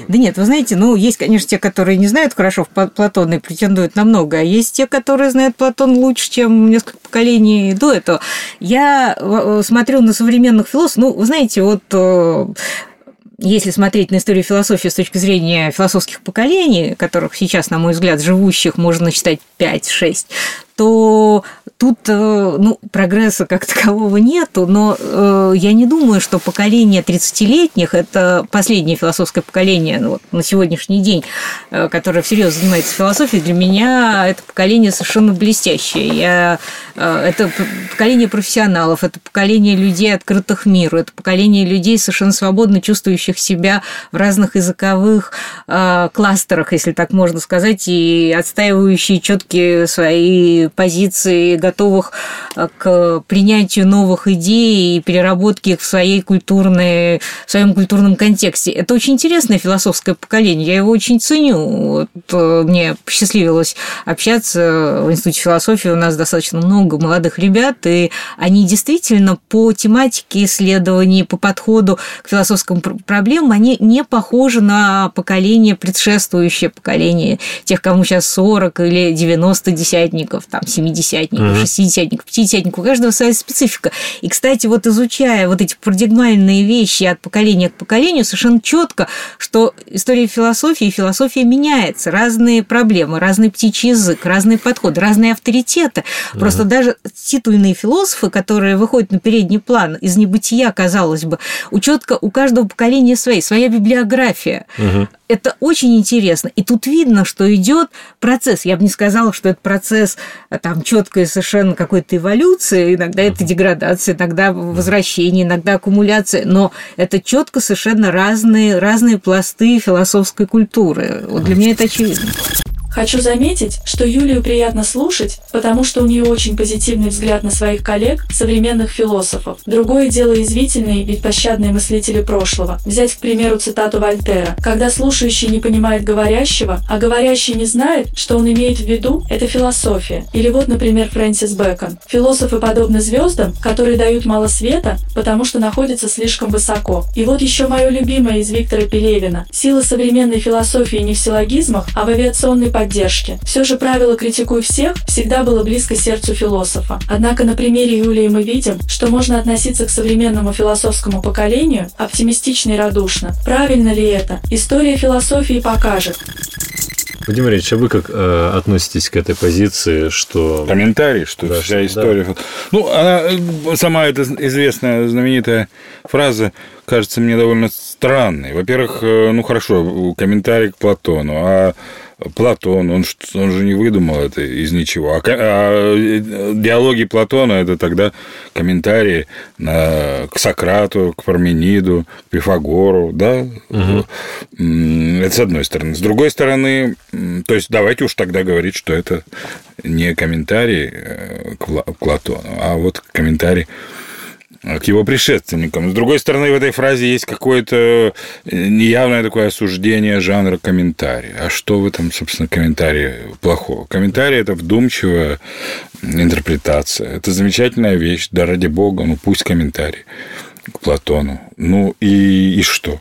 Да нет, вы знаете, ну, есть, конечно, те, которые не знают хорошо Платона и претендуют на много, а есть те, которые знают Платон лучше, чем несколько поколений до этого. Я э, смотрю на современных философов, ну, вы знаете, вот э, если смотреть на историю философии с точки зрения философских поколений, которых сейчас, на мой взгляд, живущих можно насчитать 5-6, то тут э, ну, прогресса как такового нету, но э, я не думаю, что поколение 30-летних – это последнее философское поколение ну, вот, на сегодняшний день, э, которое всерьез занимается философией. Для меня это поколение совершенно блестящее. Я, это поколение профессионалов, это поколение людей, открытых миру, это поколение людей, совершенно свободно чувствующих себя в разных языковых кластерах, если так можно сказать, и отстаивающие четкие свои позиции, готовых э, к принятию новых идей и переработке их в своей культурной, в своем культурном контексте. Это очень интересное философское поколение, я его очень ценю. Вот, э, мне посчастливилось общаться в Институте философии, у нас достаточно много молодых ребят, и они действительно по тематике исследований, по подходу к философским пр- проблемам, они не похожи на поколение, предшествующее поколение тех, кому сейчас 40 или 90 десятников, там, 70-ников, Мгм. 60-ников, 50-ников, у каждого своя специфика. И, кстати, вот изучая вот эти парадигмальные вещи от поколения к поколению, совершенно четко, что история философии и философия меняется. Разные проблемы, разный птичий язык, разные подходы, разные авторитеты. Просто даже титульные философы, которые выходят на передний план из небытия, казалось бы, у четко у каждого поколения свои, своя библиография. Мгм. Это очень интересно. И тут видно, что идет процесс. Я бы не сказала, что это процесс а, там четкой совершенно какой-то эволюции. Иногда это деградация, иногда возвращение, иногда аккумуляция. Но это четко совершенно разные, разные пласты философской культуры. Вот для меня это очевидно. Хочу заметить, что Юлию приятно слушать, потому что у нее очень позитивный взгляд на своих коллег, современных философов. Другое дело извительные и пощадные мыслители прошлого. Взять, к примеру, цитату Вольтера. «Когда слушающий не понимает говорящего, а говорящий не знает, что он имеет в виду, это философия». Или вот, например, Фрэнсис Бэкон. «Философы подобны звездам, которые дают мало света, потому что находятся слишком высоко». И вот еще мое любимое из Виктора Пелевина. «Сила современной философии не в силлогизмах, а в авиационной поддержке. Все же правило «критикуй всех» всегда было близко сердцу философа. Однако на примере Юлии мы видим, что можно относиться к современному философскому поколению оптимистично и радушно. Правильно ли это? История философии покажет. Владимир Ильич, а вы как э, относитесь к этой позиции, что... комментарий, что Да, вся история. Ну, она э, сама эта известная знаменитая фраза кажется мне довольно странной. Во-первых, э, ну хорошо, комментарий к Платону, а Платон, он, он же не выдумал это из ничего. А, а, э, диалоги Платона это тогда комментарии на, к Сократу, к Пармениду, к Пифагору, да? М, Это с одной стороны. С другой стороны, то есть давайте уж тогда говорить, что это не комментарий э, к Платону, а вот комментарий к его предшественникам. С другой стороны, в этой фразе есть какое-то неявное такое осуждение жанра комментария. А что в этом, собственно, комментарии плохого? Комментарий – это вдумчивая интерпретация. Это замечательная вещь, да ради бога, ну пусть комментарий к Платону. Ну и, и что?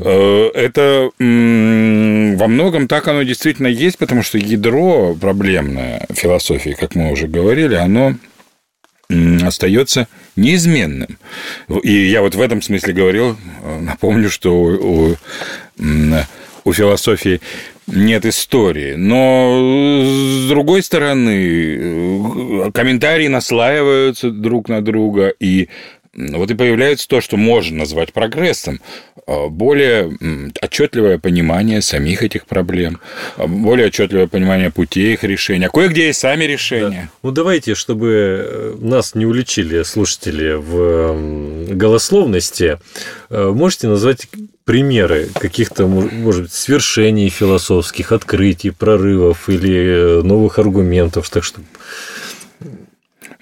Э, это во многом так оно действительно есть, потому что ядро проблемное философии, как мы уже говорили, оно остается неизменным. И я вот в этом смысле говорил, э, напомню, что у, у философии нет истории. Но с другой стороны, э, комментарии наслаиваются друг на друга, и вот и появляется то, что можно назвать прогрессом. А, более отчетливое понимание самих этих проблем, а, более отчетливое понимание путей их решения, а кое-где и сами решения. Да. Ну, давайте, чтобы э, нас не уличили слушатели в голословности, э, можете назвать примеры каких-то, может быть, свершений философских, открытий, прорывов или э, новых аргументов, так что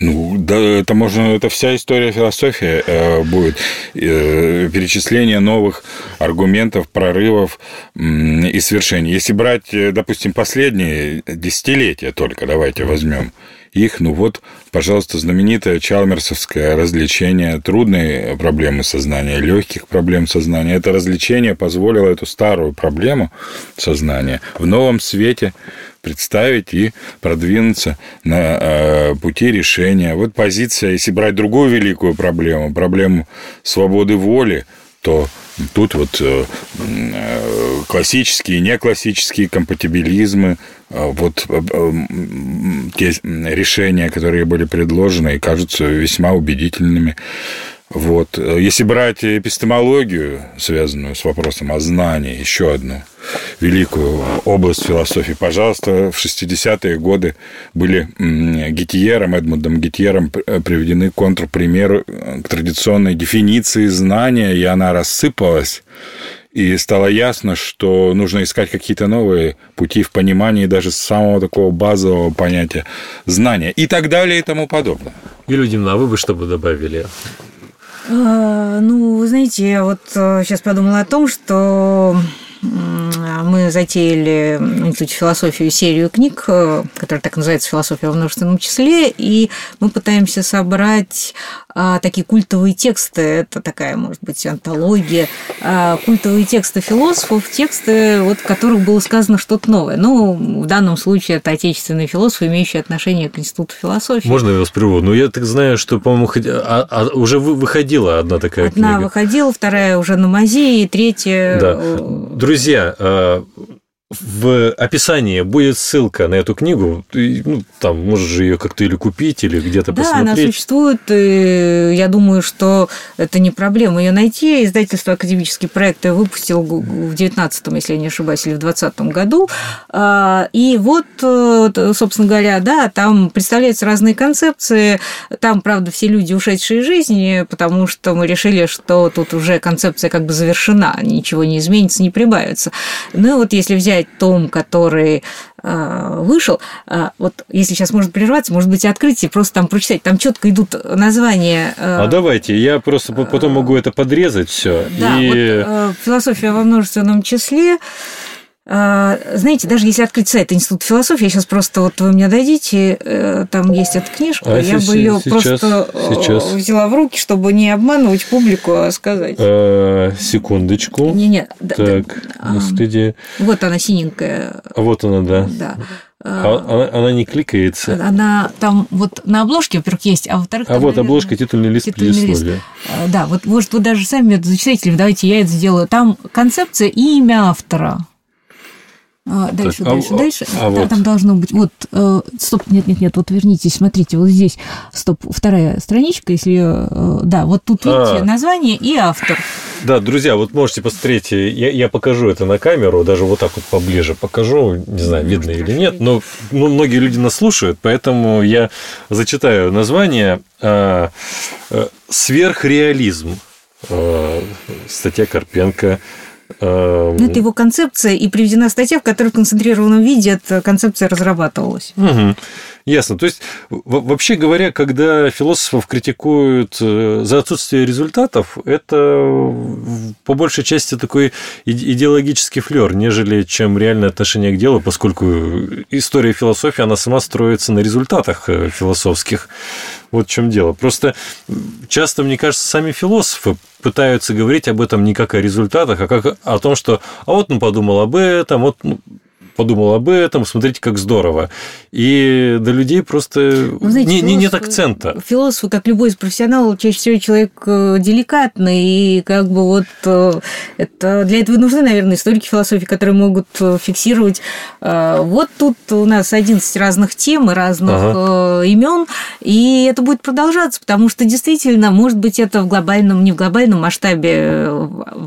ну, да, это можно, это вся история философии э, будет. Э, перечисление новых аргументов, прорывов э, и свершений. Если брать, э, допустим, последние десятилетия только, давайте возьмем их, ну вот, пожалуйста, знаменитое чалмерсовское развлечение трудной проблемы сознания, легких проблем сознания. Это развлечение позволило эту старую проблему сознания в новом свете представить и продвинуться на э, пути решения. Вот позиция, если брать другую великую проблему, проблему свободы воли, то тут вот э, э, классические и неклассические компатибилизмы, вот те решения, которые были предложены и кажутся весьма убедительными. Вот. Если брать эпистемологию, связанную с вопросом о знании, еще одну великую область философии, пожалуйста, в 60-е годы были Гетьером, Эдмундом Гетьером приведены контрпримеры к традиционной дефиниции знания, и она рассыпалась и стало ясно, что нужно искать какие-то новые пути в понимании даже самого такого базового понятия знания и так далее и тому подобное. Юлия Димна, а вы бы что бы добавили? А, ну, вы знаете, я вот сейчас э, подумала о том, что мы затеяли в философии серию книг, э, которая так называется «Философия в множественном числе», и мы пытаемся собрать а, такие культовые тексты, это такая, может быть, антология, а, культовые тексты философов, тексты, вот, в которых было сказано что-то новое. Ну, в данном случае это отечественные философы, имеющие отношение к Институту философии. Можно я вас прерву? Ну, я так знаю, что, по-моему, а, а, уже выходила одна такая одна книга. Одна выходила, вторая уже на мазе, и третья... Да. Э, Друзья, э, в описании будет ссылка на эту книгу. Ну, там можешь же ее как-то или купить, или где-то да, посмотреть. Да, она существует. И я думаю, что это не проблема ее найти. Издательство «Академический проект» выпустил в 19 если я не ошибаюсь, или в 20 году. А, и вот, собственно говоря, да, там представляются разные концепции. Там, правда, все люди, ушедшие из жизни, потому что мы решили, что тут уже концепция как бы завершена, ничего не изменится, не прибавится. Ну вот если взять взять том, который а, вышел, а, вот если сейчас может прерваться, может быть, открытие, просто там прочитать, там четко идут названия. А, а давайте, я просто потом могу это подрезать все. Да, и... вот философия во множественном числе, знаете, даже если открыть сайт Института философии, я сейчас просто вот вы мне дадите, э, там есть эта книжка, а я бы ее просто э, сейчас. взяла в руки, чтобы не обманывать публику, а сказать. А, секундочку. Не, не. Так, да, на студии. Вот она синенькая. А вот она, да. Да. А, она, она не кликается. Она там вот на обложке, во-первых, есть, а во-вторых... А вот наверное, обложка, титульный лист титульный лист. Да, вот может вы даже сами это зачитаете, давайте я это сделаю. Там концепция и имя автора. А, дальше, так, дальше, а, дальше. А, да, вот. Там должно быть. Вот, э, стоп, нет, нет, нет, вот вернитесь, смотрите, вот здесь, стоп, вторая страничка, если э, да, вот тут видите а. название и автор. Да, друзья, вот можете посмотреть, я, я покажу это на камеру, даже вот так вот поближе покажу, не знаю, видно или нет, но ну, многие люди нас слушают, поэтому я зачитаю название э, э, «Сверхреализм». Э, статья Карпенко это его концепция, и приведена статья, в которой в концентрированном виде эта концепция разрабатывалась. Угу. Ясно. То есть, вообще говоря, когда философов критикуют э, за отсутствие результатов, это по большей части такой идеологический флер, нежели чем реальное отношение к делу, поскольку история философии, она сама строится на результатах э, философских. Вот в чем дело. Просто часто, мне кажется, сами философы пытаются говорить об этом не как о результатах, а как о том, что а вот он подумал об этом, вот ну, подумал об этом, смотрите, как здорово. И до людей просто ну, знаете, не, философ, нет акцента. Философ, как любой из профессионалов, чаще всего человек э, деликатный, и как бы вот э, это, для этого нужны, наверное, историки философии, которые могут э, фиксировать. Вот тут у нас 11 разных тем и разных ага. имен, и это будет продолжаться, потому что действительно, может быть, это в глобальном, не в глобальном масштабе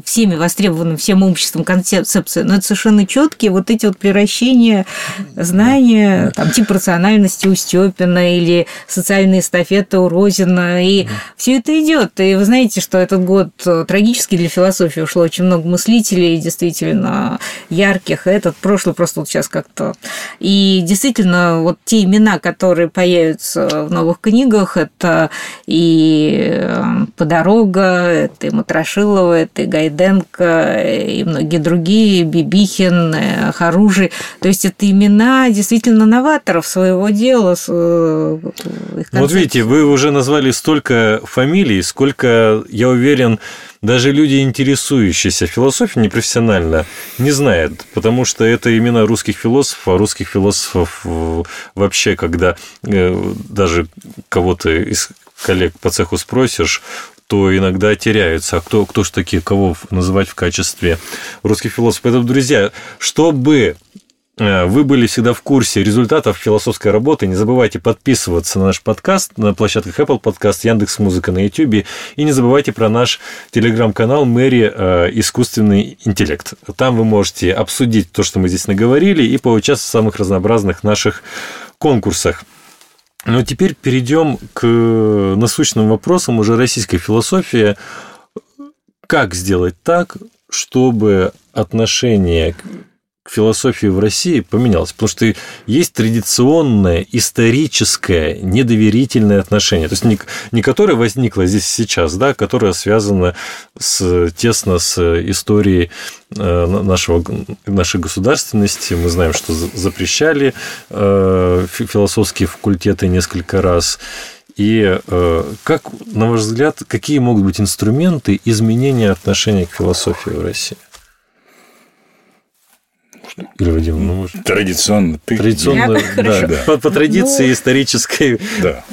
всеми востребованным, всем обществом концепция, но это совершенно четкие вот эти вот превращения превращение знания, там, тип рациональности у Степина или социальные эстафеты у Розина. И все это идет. И вы знаете, что этот год трагический для философии ушло очень много мыслителей, действительно ярких. Этот прошлый просто вот сейчас как-то. И действительно, вот те имена, которые появятся в новых книгах, это и э, Подорога, это и Матрошилова, это и Гайденко, и многие другие, Бибихин, э, То есть это имена действительно новаторов своего дела. Э, вот видите, вы уже назвали столько фамилий, сколько, я уверен, даже люди, интересующиеся философией непрофессионально, не знают, потому что это имена русских философов, а русских философов э, вообще, когда э, даже кого-то из коллег по цеху спросишь, то иногда теряются. А кто, кто же такие, кого называть в качестве русских философов? Поэтому, друзья, чтобы вы были всегда в курсе результатов философской работы. Не забывайте подписываться на наш подкаст на площадках Apple Podcast, Яндекс Музыка на YouTube. И не забывайте про наш телеграм-канал Мэри э, Искусственный интеллект. Там вы можете обсудить то, что мы здесь наговорили, и поучаствовать в самых разнообразных наших конкурсах. Но теперь перейдем к насущным вопросам уже российской философии. Как сделать так, чтобы отношение философии в России поменялось, потому что есть традиционное, историческое, недоверительное отношение, то есть не, не которое возникло здесь сейчас, да, которое связано с, тесно с историей э, нашего, нашей государственности. Мы знаем, что запрещали э, философские факультеты несколько раз. И э, как, на ваш взгляд, какие могут быть инструменты изменения отношения к философии в России? Или Вадим, ну, может... Традиционно. Ты... Традиционно, да, да. По, по традиции ну, исторической. Да.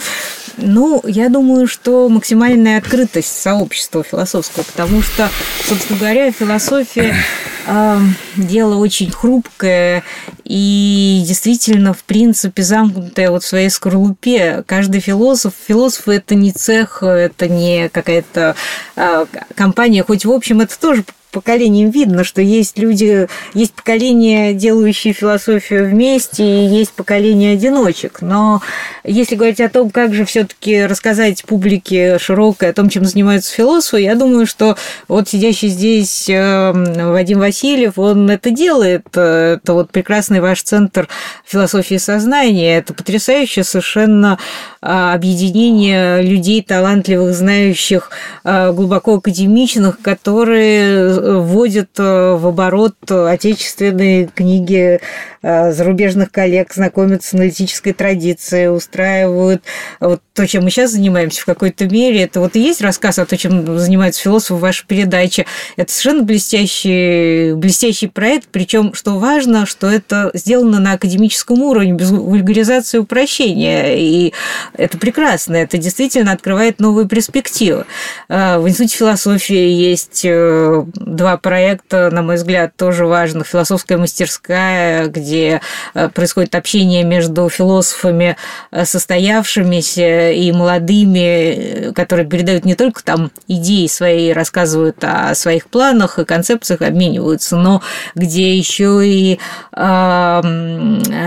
Ну, я думаю, что максимальная открытость сообщества философского, потому что, собственно говоря, философия э, дело очень хрупкое и действительно, в принципе, замкнутое вот в своей скорлупе. Каждый философ, философ это не цех, это не какая-то э, компания, хоть в общем это тоже поколениям видно, что есть люди, есть поколение, делающие философию вместе, и есть поколение одиночек. Но если говорить о том, как же все-таки рассказать публике широкой о том, чем занимаются философы, я думаю, что вот сидящий здесь эм, Вадим Васильев, он это делает. Это вот прекрасный ваш центр философии сознания. Это потрясающее совершенно а, объединение людей талантливых, знающих, а, глубоко академичных, которые вводят э, в оборот отечественные книги Э, зарубежных коллег, знакомятся с аналитической традицией, устраивают вот то, чем мы сейчас занимаемся в какой-то мере. Это вот и есть рассказ о том, чем занимается философ в вашей передаче. Это совершенно блестящий, блестящий проект, причем, что важно, что это сделано на академическом уровне, без вульгаризации упрощения. И это прекрасно, это действительно открывает новые перспективы. Э, в Институте философии есть два проекта, на мой взгляд, тоже важных. Философская мастерская, где э, происходит общение между философами э, состоявшимися и молодыми, э, которые передают не только там идеи свои, рассказывают о своих планах и концепциях, обмениваются, но где еще и э,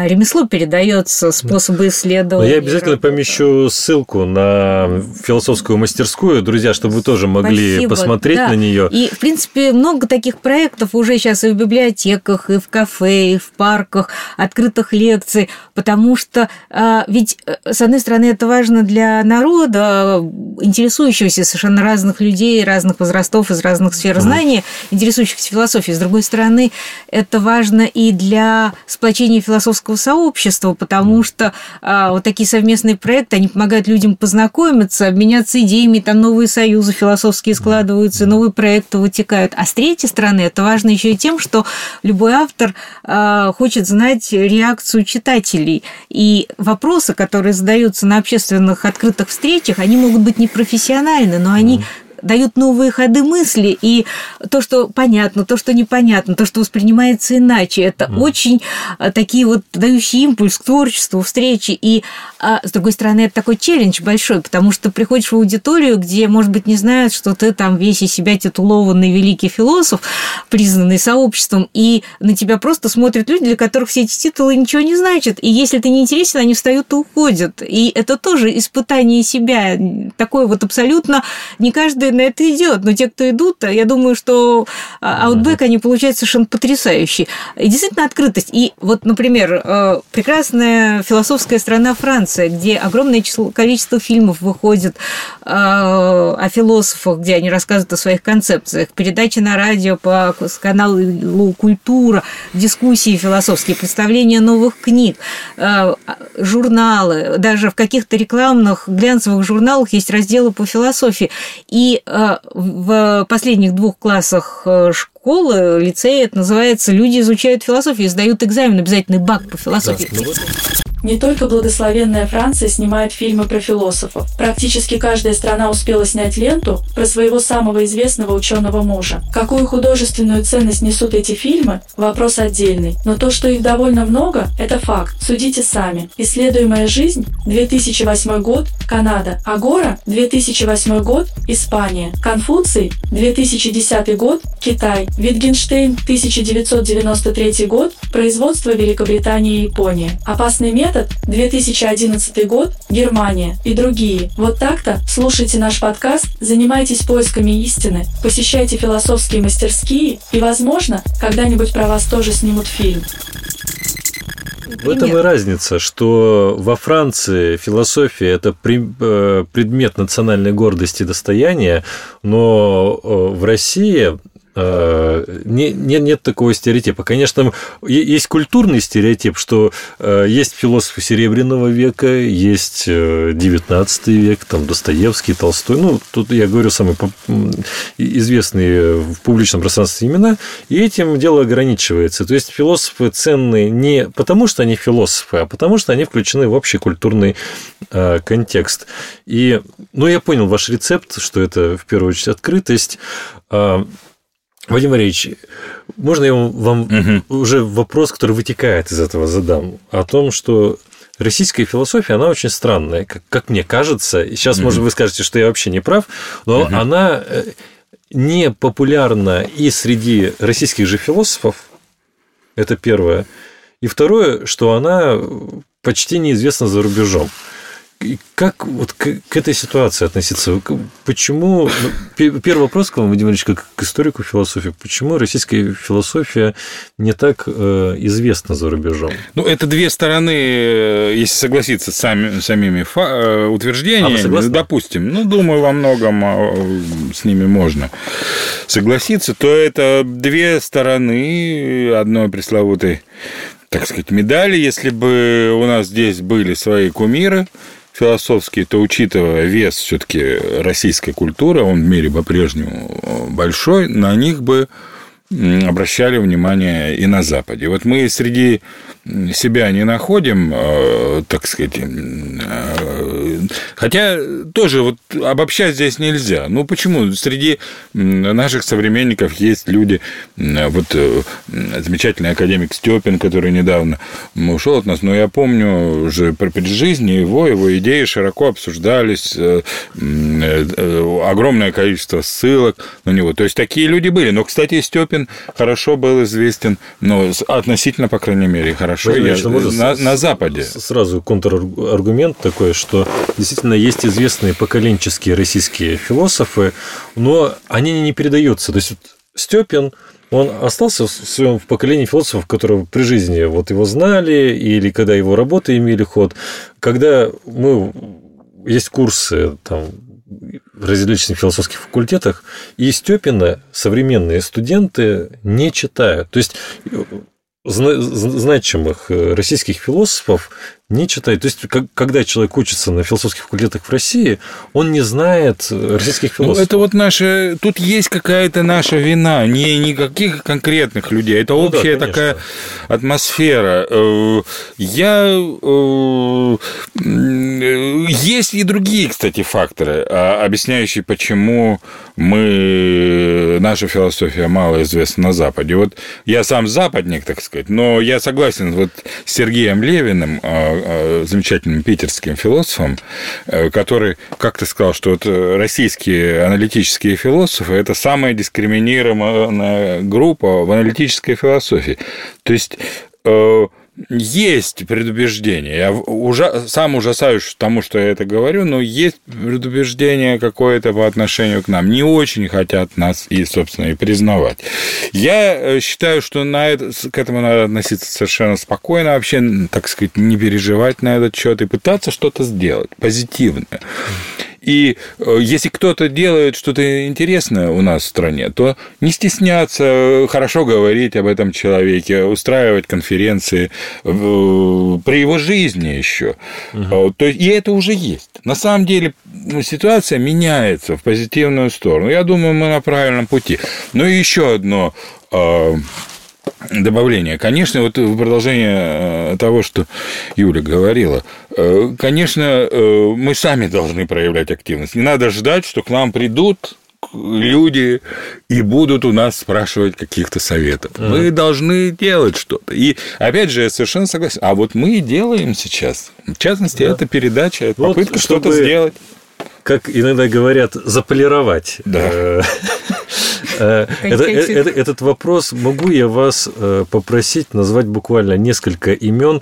ремесло передается, способы исследования. Я обязательно помещу ссылку на философскую мастерскую, друзья, чтобы вы тоже могли Спасибо, посмотреть да. на нее. И, в принципе, И много таких проектов уже сейчас и в библиотеках, и в кафе, и в парках, открытых лекций, потому что а, ведь, э, с одной стороны, это важно для народа, интересующегося совершенно разных людей, разных возрастов, из разных сфер знания, интересующихся философией. С другой стороны, это важно и для сплочения философского сообщества, потому что а, вот такие совместные проекты, они помогают людям познакомиться, обменяться идеями, там новые союзы философские складываются, новые проекты вытекают. А с третьей стороны, это важно еще и тем, что любой автор а, хочет знать реакцию читателей. И вопросы, которые задаются на общественных открытых встречах, они могут быть непрофессиональны, но они дают новые ходы мысли, и то, что понятно, то, что непонятно, то, что воспринимается иначе, это mm. очень а, такие вот дающие импульс к творчеству, встречи, и а, с другой стороны, это такой челлендж большой, потому что приходишь в аудиторию, где, может быть, не знают, что ты там весь из себя титулованный великий философ, признанный сообществом, и на тебя просто смотрят люди, для которых все эти титулы ничего не значат, и если ты не интересен, они встают и уходят, и это тоже испытание себя, такое вот абсолютно не каждый на это идет, но те, кто идут, я думаю, что feedback они получают совершенно потрясающий. И действительно открытость. И вот, например, э, прекрасная философская страна Франция, где огромное число, количество фильмов выходит э, о философах, где они рассказывают о своих концепциях, передачи на радио по каналу «Культура», дискуссии философские, представления новых книг, э, журналы, даже в каких-то рекламных глянцевых журналах есть разделы по философии. И Э, в последних двух классах э, школы, лицея, это называется «Люди изучают философию» сдают экзамен, обязательный бак по философии. Да, ну не только благословенная Франция снимает фильмы про философов. Практически каждая страна успела снять ленту про своего самого известного ученого мужа. Какую художественную ценность несут эти фильмы – вопрос отдельный. Но то, что их довольно много – это факт. Судите сами. «Исследуемая жизнь» – 2008 год, Канада. «Агора» – 2008 год, Испания. «Конфуций» – 2010 год, Китай. «Витгенштейн» – 1993 год, производство Великобритания и Япония. «Опасный метод» метод, 2011 год, Германия и другие. Вот так-то слушайте наш подкаст, занимайтесь поисками истины, посещайте философские мастерские и, возможно, когда-нибудь про вас тоже снимут фильм. В этом и разница, что во Франции философия – это э, предмет национальной гордости и достояния, но э, в России Э, не, нет, нет такого стереотипа. Конечно, есть культурный стереотип, что э, есть философы Серебряного века, есть XIX э, век, там Достоевский, Толстой. Ну, тут я говорю самые известные в публичном пространстве имена, и этим дело ограничивается. То есть философы ценные не потому, что они философы, а потому, что они включены в общий культурный контекст. И, ну, я понял ваш рецепт, что это в первую очередь открытость. Вадим Валерьевич, можно я вам угу. уже вопрос, который вытекает из этого задам, о том, что российская философия, она очень странная, как, как мне кажется. Сейчас, угу. может, вы скажете, что я вообще не прав, но угу. она э, не популярна и среди российских же философов, это первое. И второе, что она почти неизвестна за рубежом как вот к, к этой ситуации относиться? Почему... Ну, первый вопрос к вам, Вадим Ильич, как к историку философии. Почему российская философия не так э, известна за рубежом? Ну, это две стороны, э, если согласиться с сами, самими фа- э, утверждениями. А допустим, ну, думаю, во многом э, с ними можно согласиться, то это две стороны одной пресловутой так сказать, медали, если бы у нас здесь были свои кумиры, философский, то учитывая вес все-таки российской культуры, он в мире по-прежнему большой, на них бы обращали внимание и на Западе. Вот мы среди себя не находим, э, так сказать, э, хотя тоже вот обобщать здесь нельзя. Ну почему? Среди наших современников есть люди, вот э, замечательный академик Степин, который недавно ушел от нас, но я помню уже при жизни его, его идеи широко обсуждались, огромное количество ссылок на него. То есть такие люди были. Но, кстати, Степин хорошо был известен, но относительно, по крайней мере, хорошо хорошо, я, на, на Западе. Сразу контраргумент такой, что действительно есть известные поколенческие российские философы, но они не передаются. То есть Степин, он остался в своем поколении философов, которые при жизни вот его знали, или когда его работы имели ход. Когда мы есть курсы там, в различных философских факультетах, и Степина современные студенты не читают. То есть значимых э, российских философов не читает. То есть, когда человек учится на философских факультетах в России, он не знает э, российских ну, философов. Ну, это вот наша... Тут есть какая-то наша вина, не никаких конкретных людей. Это ну, общая да, такая атмосфера. Э, я... Есть и другие, кстати, факторы, а, объясняющие, почему мы... Наша философия мало известна на Западе. Вот я сам западник, так сказать, но я согласен вот с Сергеем Левиным, а, замечательным питерским философом, э, который как-то сказал, что вот российские аналитические философы – это самая дискриминированная группа в аналитической философии. То есть э, есть предубеждение. Я ужа... сам ужасаюсь тому, что я это говорю, но есть предубеждение какое-то по отношению к нам. Не очень хотят нас и, собственно, и признавать. Я э, считаю, что на это, к этому надо относиться совершенно спокойно, вообще, так сказать, не переживать на этот счет и пытаться что-то сделать позитивное. И э, если кто-то делает что-то интересное у нас в стране, то не стесняться э, хорошо говорить об этом человеке, устраивать конференции э, при его жизни еще. Угу. То есть, и это уже есть. На самом деле ну, ситуация меняется в позитивную сторону. Я думаю, мы на правильном пути. Но еще одно добавление. Конечно, вот в продолжение э, того, что Юля говорила, э, конечно, э, мы сами должны проявлять активность. Не надо ждать, что к нам придут люди и будут у нас спрашивать каких-то советов. Mm. Мы должны делать что-то. И опять же, я совершенно согласен. А вот мы и делаем сейчас. В частности, да. это передача, это вот, попытка что-то сделать. Как иногда говорят, заполировать. Да. Э, этот вопрос, могу я вас э, попросить назвать буквально несколько имен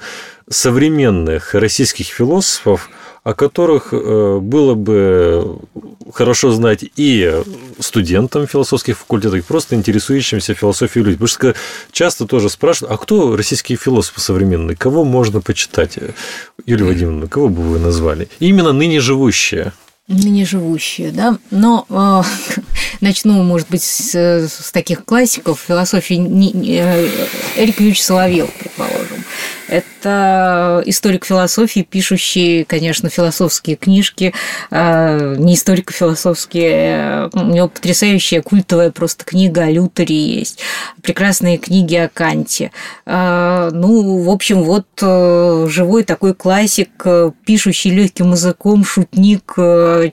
современных российских философов, о которых э, было бы хорошо знать и студентам философских факультетов, и просто интересующимся философией людям. Потому что часто тоже спрашивают, а кто российские философы современные, кого можно почитать? Юлия Вадимовна, кого бы вы назвали? Именно ныне живущие ныне живущие, да, но э, начну, может быть, с, с таких классиков философии не, не, э, Эрик Юрьевич Соловьев, предположим. Это историк философии, пишущий, конечно, философские книжки, э, не историко-философские. Э, у него потрясающая культовая просто книга о Лютере есть, прекрасные книги о Канте. Ну, в общем, вот живой такой классик, пишущий легким языком, шутник,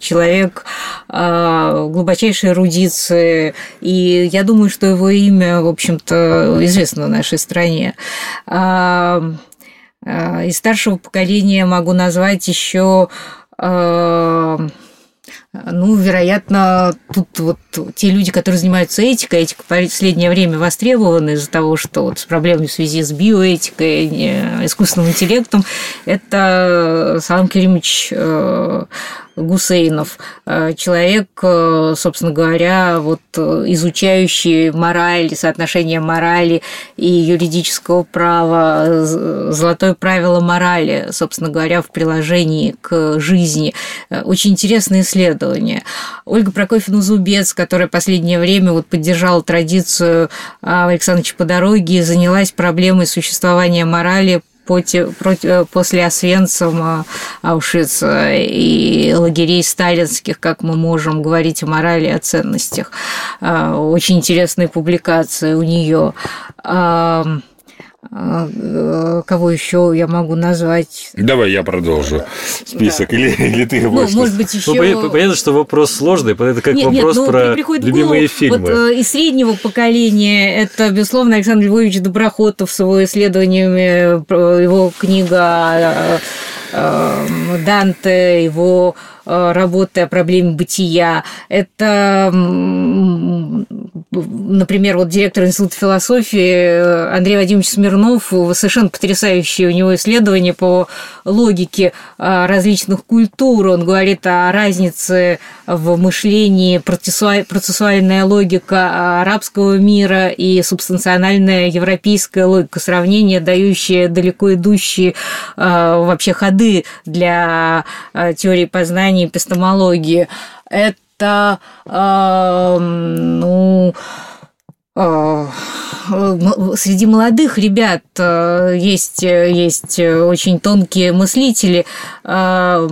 человек а, глубочайшей эрудиции, и я думаю, что его имя, в общем-то, известно в нашей стране. А, из старшего поколения могу назвать еще ну, вероятно, тут вот те люди, которые занимаются этикой, этика в последнее время востребована из-за того, что вот с проблемами в связи с биоэтикой, искусственным интеллектом, это Салам Керимович э, Гусейнов, э, человек, э, собственно говоря, вот э, изучающий мораль, соотношение морали и юридического права, золотое правило морали, собственно говоря, в приложении к жизни. Очень интересное исследование. Ольга Прокофьевна-Зубец, которая в последнее время вот поддержала традицию Александровича по дороге, занялась проблемой существования морали Э, после Освенцима, Аушвица и лагерей сталинских, как мы можем говорить о морали о ценностях. Очень интересные публикации у нее. Э, кого еще я могу назвать? Давай я продолжу список, да. или, или ты ну, будешь? может быть, еще... Ну, понятно, что вопрос сложный, это как нет, вопрос нет, ну, про любимые фильмы. Вот, э, из среднего поколения это, безусловно, Александр Львович Доброхотов с его исследованиями, его книга э, Данте, его работы о проблеме бытия. Это например, вот директор Института философии Андрей Вадимович Смирнов, совершенно потрясающее у него исследование по логике различных культур. Он говорит о разнице в мышлении, процессуальная логика арабского мира и субстанциональная европейская логика сравнения, дающая далеко идущие вообще ходы для теории познания и эпистемологии. Это, э, ну, э, среди молодых ребят э, есть, есть очень тонкие мыслители, э,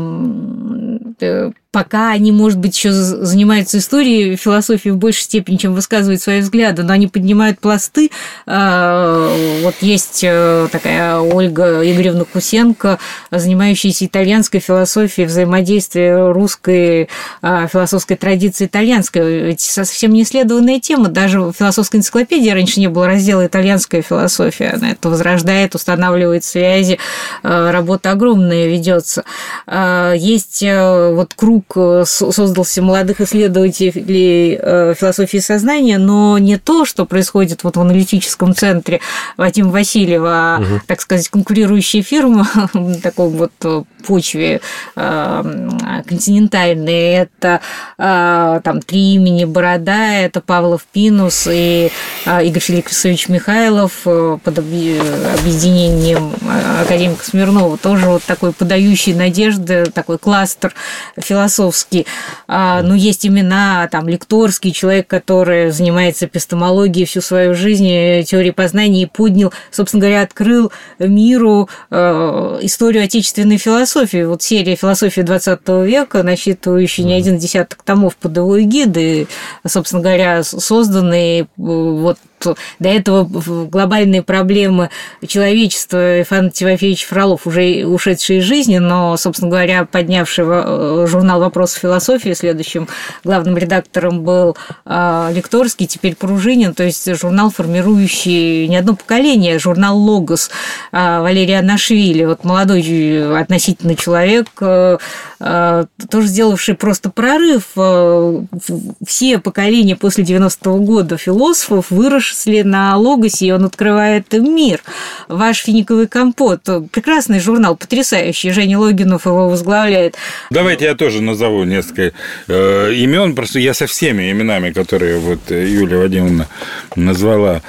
пока они, может быть, еще занимаются историей, философией в большей степени, чем высказывают свои взгляды, но они поднимают пласты. А, вот есть э, такая Ольга Игоревна Кусенко, занимающаяся итальянской философией, взаимодействия русской а, философской традиции итальянской. Ведь совсем не исследованная тема. Даже в философской энциклопедии раньше не было раздела «Итальянская философия». Она это возрождает, устанавливает связи, а, работа огромная ведется. Есть э, вот круг круг э, создался молодых исследователей э, философии сознания, но не то, что происходит вот в аналитическом центре Вадима Васильева, угу. так сказать, конкурирующие фирмы таком вот э, почве континентальной. Это там три имени Борода, это Павлов Пинус и Игорь Феликсович Михайлов под объединением академика Смирнова. Тоже вот такой подающий надежды, такой кластер философский, а, ну, есть имена, там, лекторский, человек, который занимается эпистемологией всю свою жизнь, э, теорией познания и поднял, собственно говоря, открыл миру э, историю отечественной философии. Вот серия «Философия 20 века», насчитывающая не один десяток томов под его эгидой, собственно говоря, созданные э, вот до этого глобальные проблемы человечества Ифан Тимофеевич Фролов, уже ушедший из жизни, но, собственно говоря, поднявший э, журнал «Вопросы философии», следующим главным редактором был а, Лекторский, теперь Пружинин, то есть журнал, формирующий не одно поколение, журнал «Логос» а, Валерия Нашвили, вот молодой относительно человек, э, э, тоже сделавший просто прорыв. Все поколения после 90-го года философов выросли выросли на Логосе, и он открывает мир. Ваш финиковый компот. Прекрасный журнал, потрясающий. Женя Логинов его возглавляет. Давайте я тоже назову несколько э, имен. Просто я со всеми именами, которые вот Юлия Вадимовна назвала,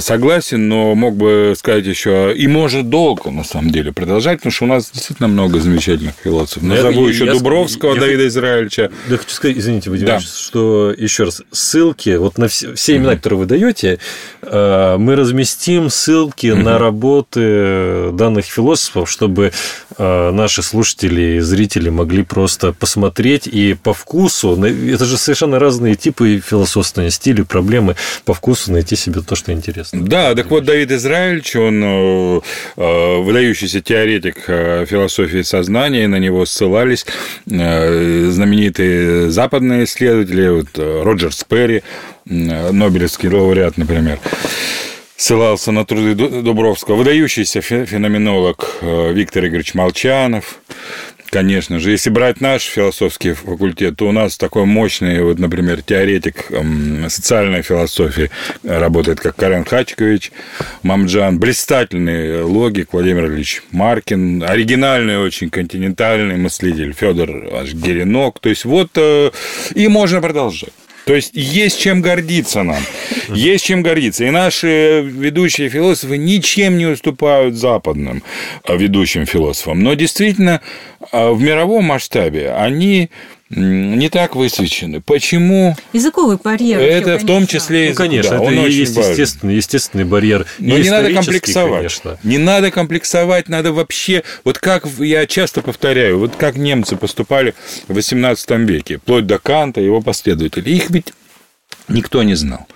согласен, но мог бы сказать еще и может долго, на самом деле, продолжать, потому что у нас действительно много замечательных философов. Назову я, еще я, Дубровского, я, Давида Израильевича. Я хочу сказать, извините, Вадим да. что еще раз, ссылки вот на все, все имена, которые вы даете, э, мы разместим ссылки угу. на работы данных философов, чтобы э, наши слушатели и зрители могли просто посмотреть и по вкусу, это же совершенно разные типы философствования, стили, проблемы, по вкусу найти себе то, что интересно. Да, так вот Давид Израильевич, он э, выдающийся теоретик философии сознания, на него ссылались знаменитые западные исследователи, вот Роджер Сперри, Нобелевский лауреат, например, ссылался на труды Дубровского. Выдающийся феноменолог э, Виктор Игоревич Молчанов, Конечно же, если брать наш философский факультет, то у нас такой мощный, вот, например, теоретик социальной философии работает, как Карен Хачкович, Мамджан, блистательный логик Владимир Ильич Маркин, оригинальный очень континентальный мыслитель Федор Геренок. То есть вот э, и можно продолжать. То есть есть чем гордиться нам, есть чем гордиться. И наши ведущие философы ничем не уступают западным а, ведущим философам. Но действительно а, в мировом масштабе они не так высвечены. Почему? Языковый барьер. Это еще, в том числе язык, ну, конечно, да, это он есть естественный, естественный барьер. Но не надо комплексовать. Конечно. Не надо комплексовать, надо вообще... Вот как я часто повторяю, вот как немцы поступали в XVIII веке, вплоть до Канта, его последователей. Их ведь никто не знал.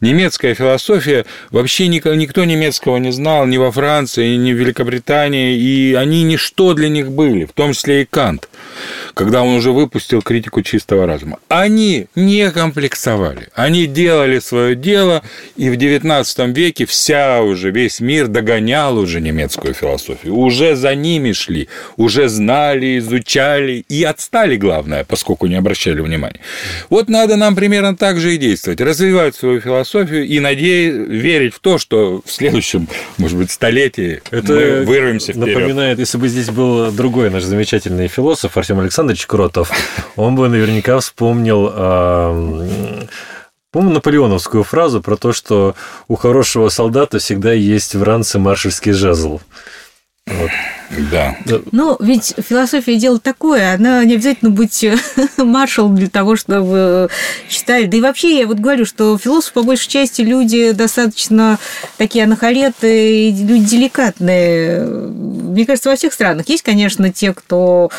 Немецкая философия, вообще никто немецкого не знал ни во Франции, ни в Великобритании, и они ничто для них были, в том числе и Кант когда он уже выпустил критику чистого разума. Они не комплексовали. Они делали свое дело, и в XIX веке вся уже, весь мир догонял уже немецкую философию. Уже за ними шли, уже знали, изучали и отстали, главное, поскольку не обращали внимания. Вот надо нам примерно так же и действовать. Действовать, развивать свою философию и надеяться, верить в то, что в следующем, может быть, столетии Это мы вырвемся вперед. напоминает, если бы здесь был другой наш замечательный философ Артем Александрович Кротов, он бы наверняка вспомнил Помню наполеоновскую фразу про то, что у хорошего солдата всегда есть в ранце маршальский жезл. Вот. Да. Ну, ведь философия дело такое, она не обязательно быть маршал для того, чтобы читать. Да и вообще, я вот говорю, что философы, по большей части, люди достаточно такие анахалеты, люди деликатные. Мне кажется, во всех странах есть, конечно, те, кто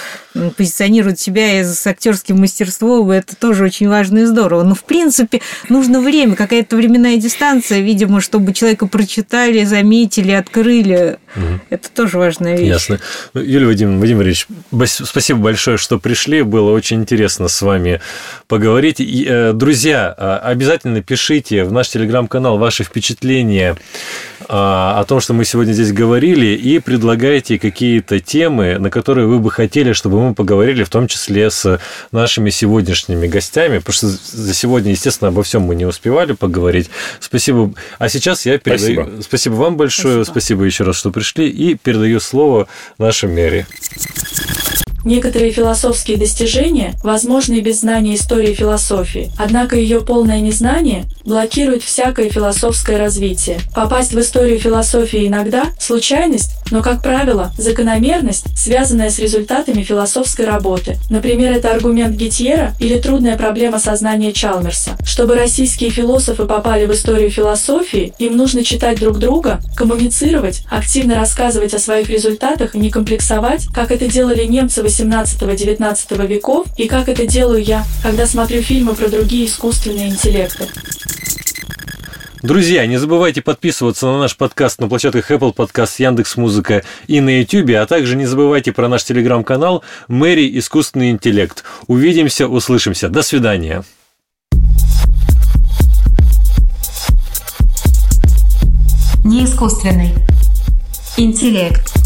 позиционирует себя с актерским мастерством, и это тоже очень важно и здорово. Но, в принципе, нужно время, какая-то временная дистанция, видимо, чтобы человека прочитали, заметили, открыли. Угу. Это тоже важная вещь. Ясно. Ну, Юлия Вадимовна, Вадим Ильич, спасибо большое, что пришли. Было очень интересно с вами поговорить. И, э, друзья, э, обязательно пишите в наш телеграм-канал ваши впечатления о том, что мы сегодня здесь говорили, и предлагайте какие-то темы, на которые вы бы хотели, чтобы мы поговорили, в том числе с нашими сегодняшними гостями, потому что за сегодня, естественно, обо всем мы не успевали поговорить. Спасибо. А сейчас я передаю... Спасибо, Спасибо вам большое, спасибо. спасибо еще раз, что пришли, и передаю слово нашей Мэри. Некоторые философские достижения возможны и без знания истории философии, однако ее полное незнание блокирует всякое философское развитие. Попасть в историю философии иногда – случайность, но, как правило, закономерность, связанная с результатами философской работы. Например, это аргумент Гитьера или трудная проблема сознания Чалмерса. Чтобы российские философы попали в историю философии, им нужно читать друг друга, коммуницировать, активно рассказывать о своих результатах и не комплексовать, как это делали немцы 18-19 веков и как это делаю я, когда смотрю фильмы про другие искусственные интеллекты. Друзья, не забывайте подписываться на наш подкаст на площадках Apple Podcast, Яндекс Музыка и на YouTube, а также не забывайте про наш телеграм-канал Мэри Искусственный интеллект. Увидимся, услышимся. До свидания. Не искусственный интеллект.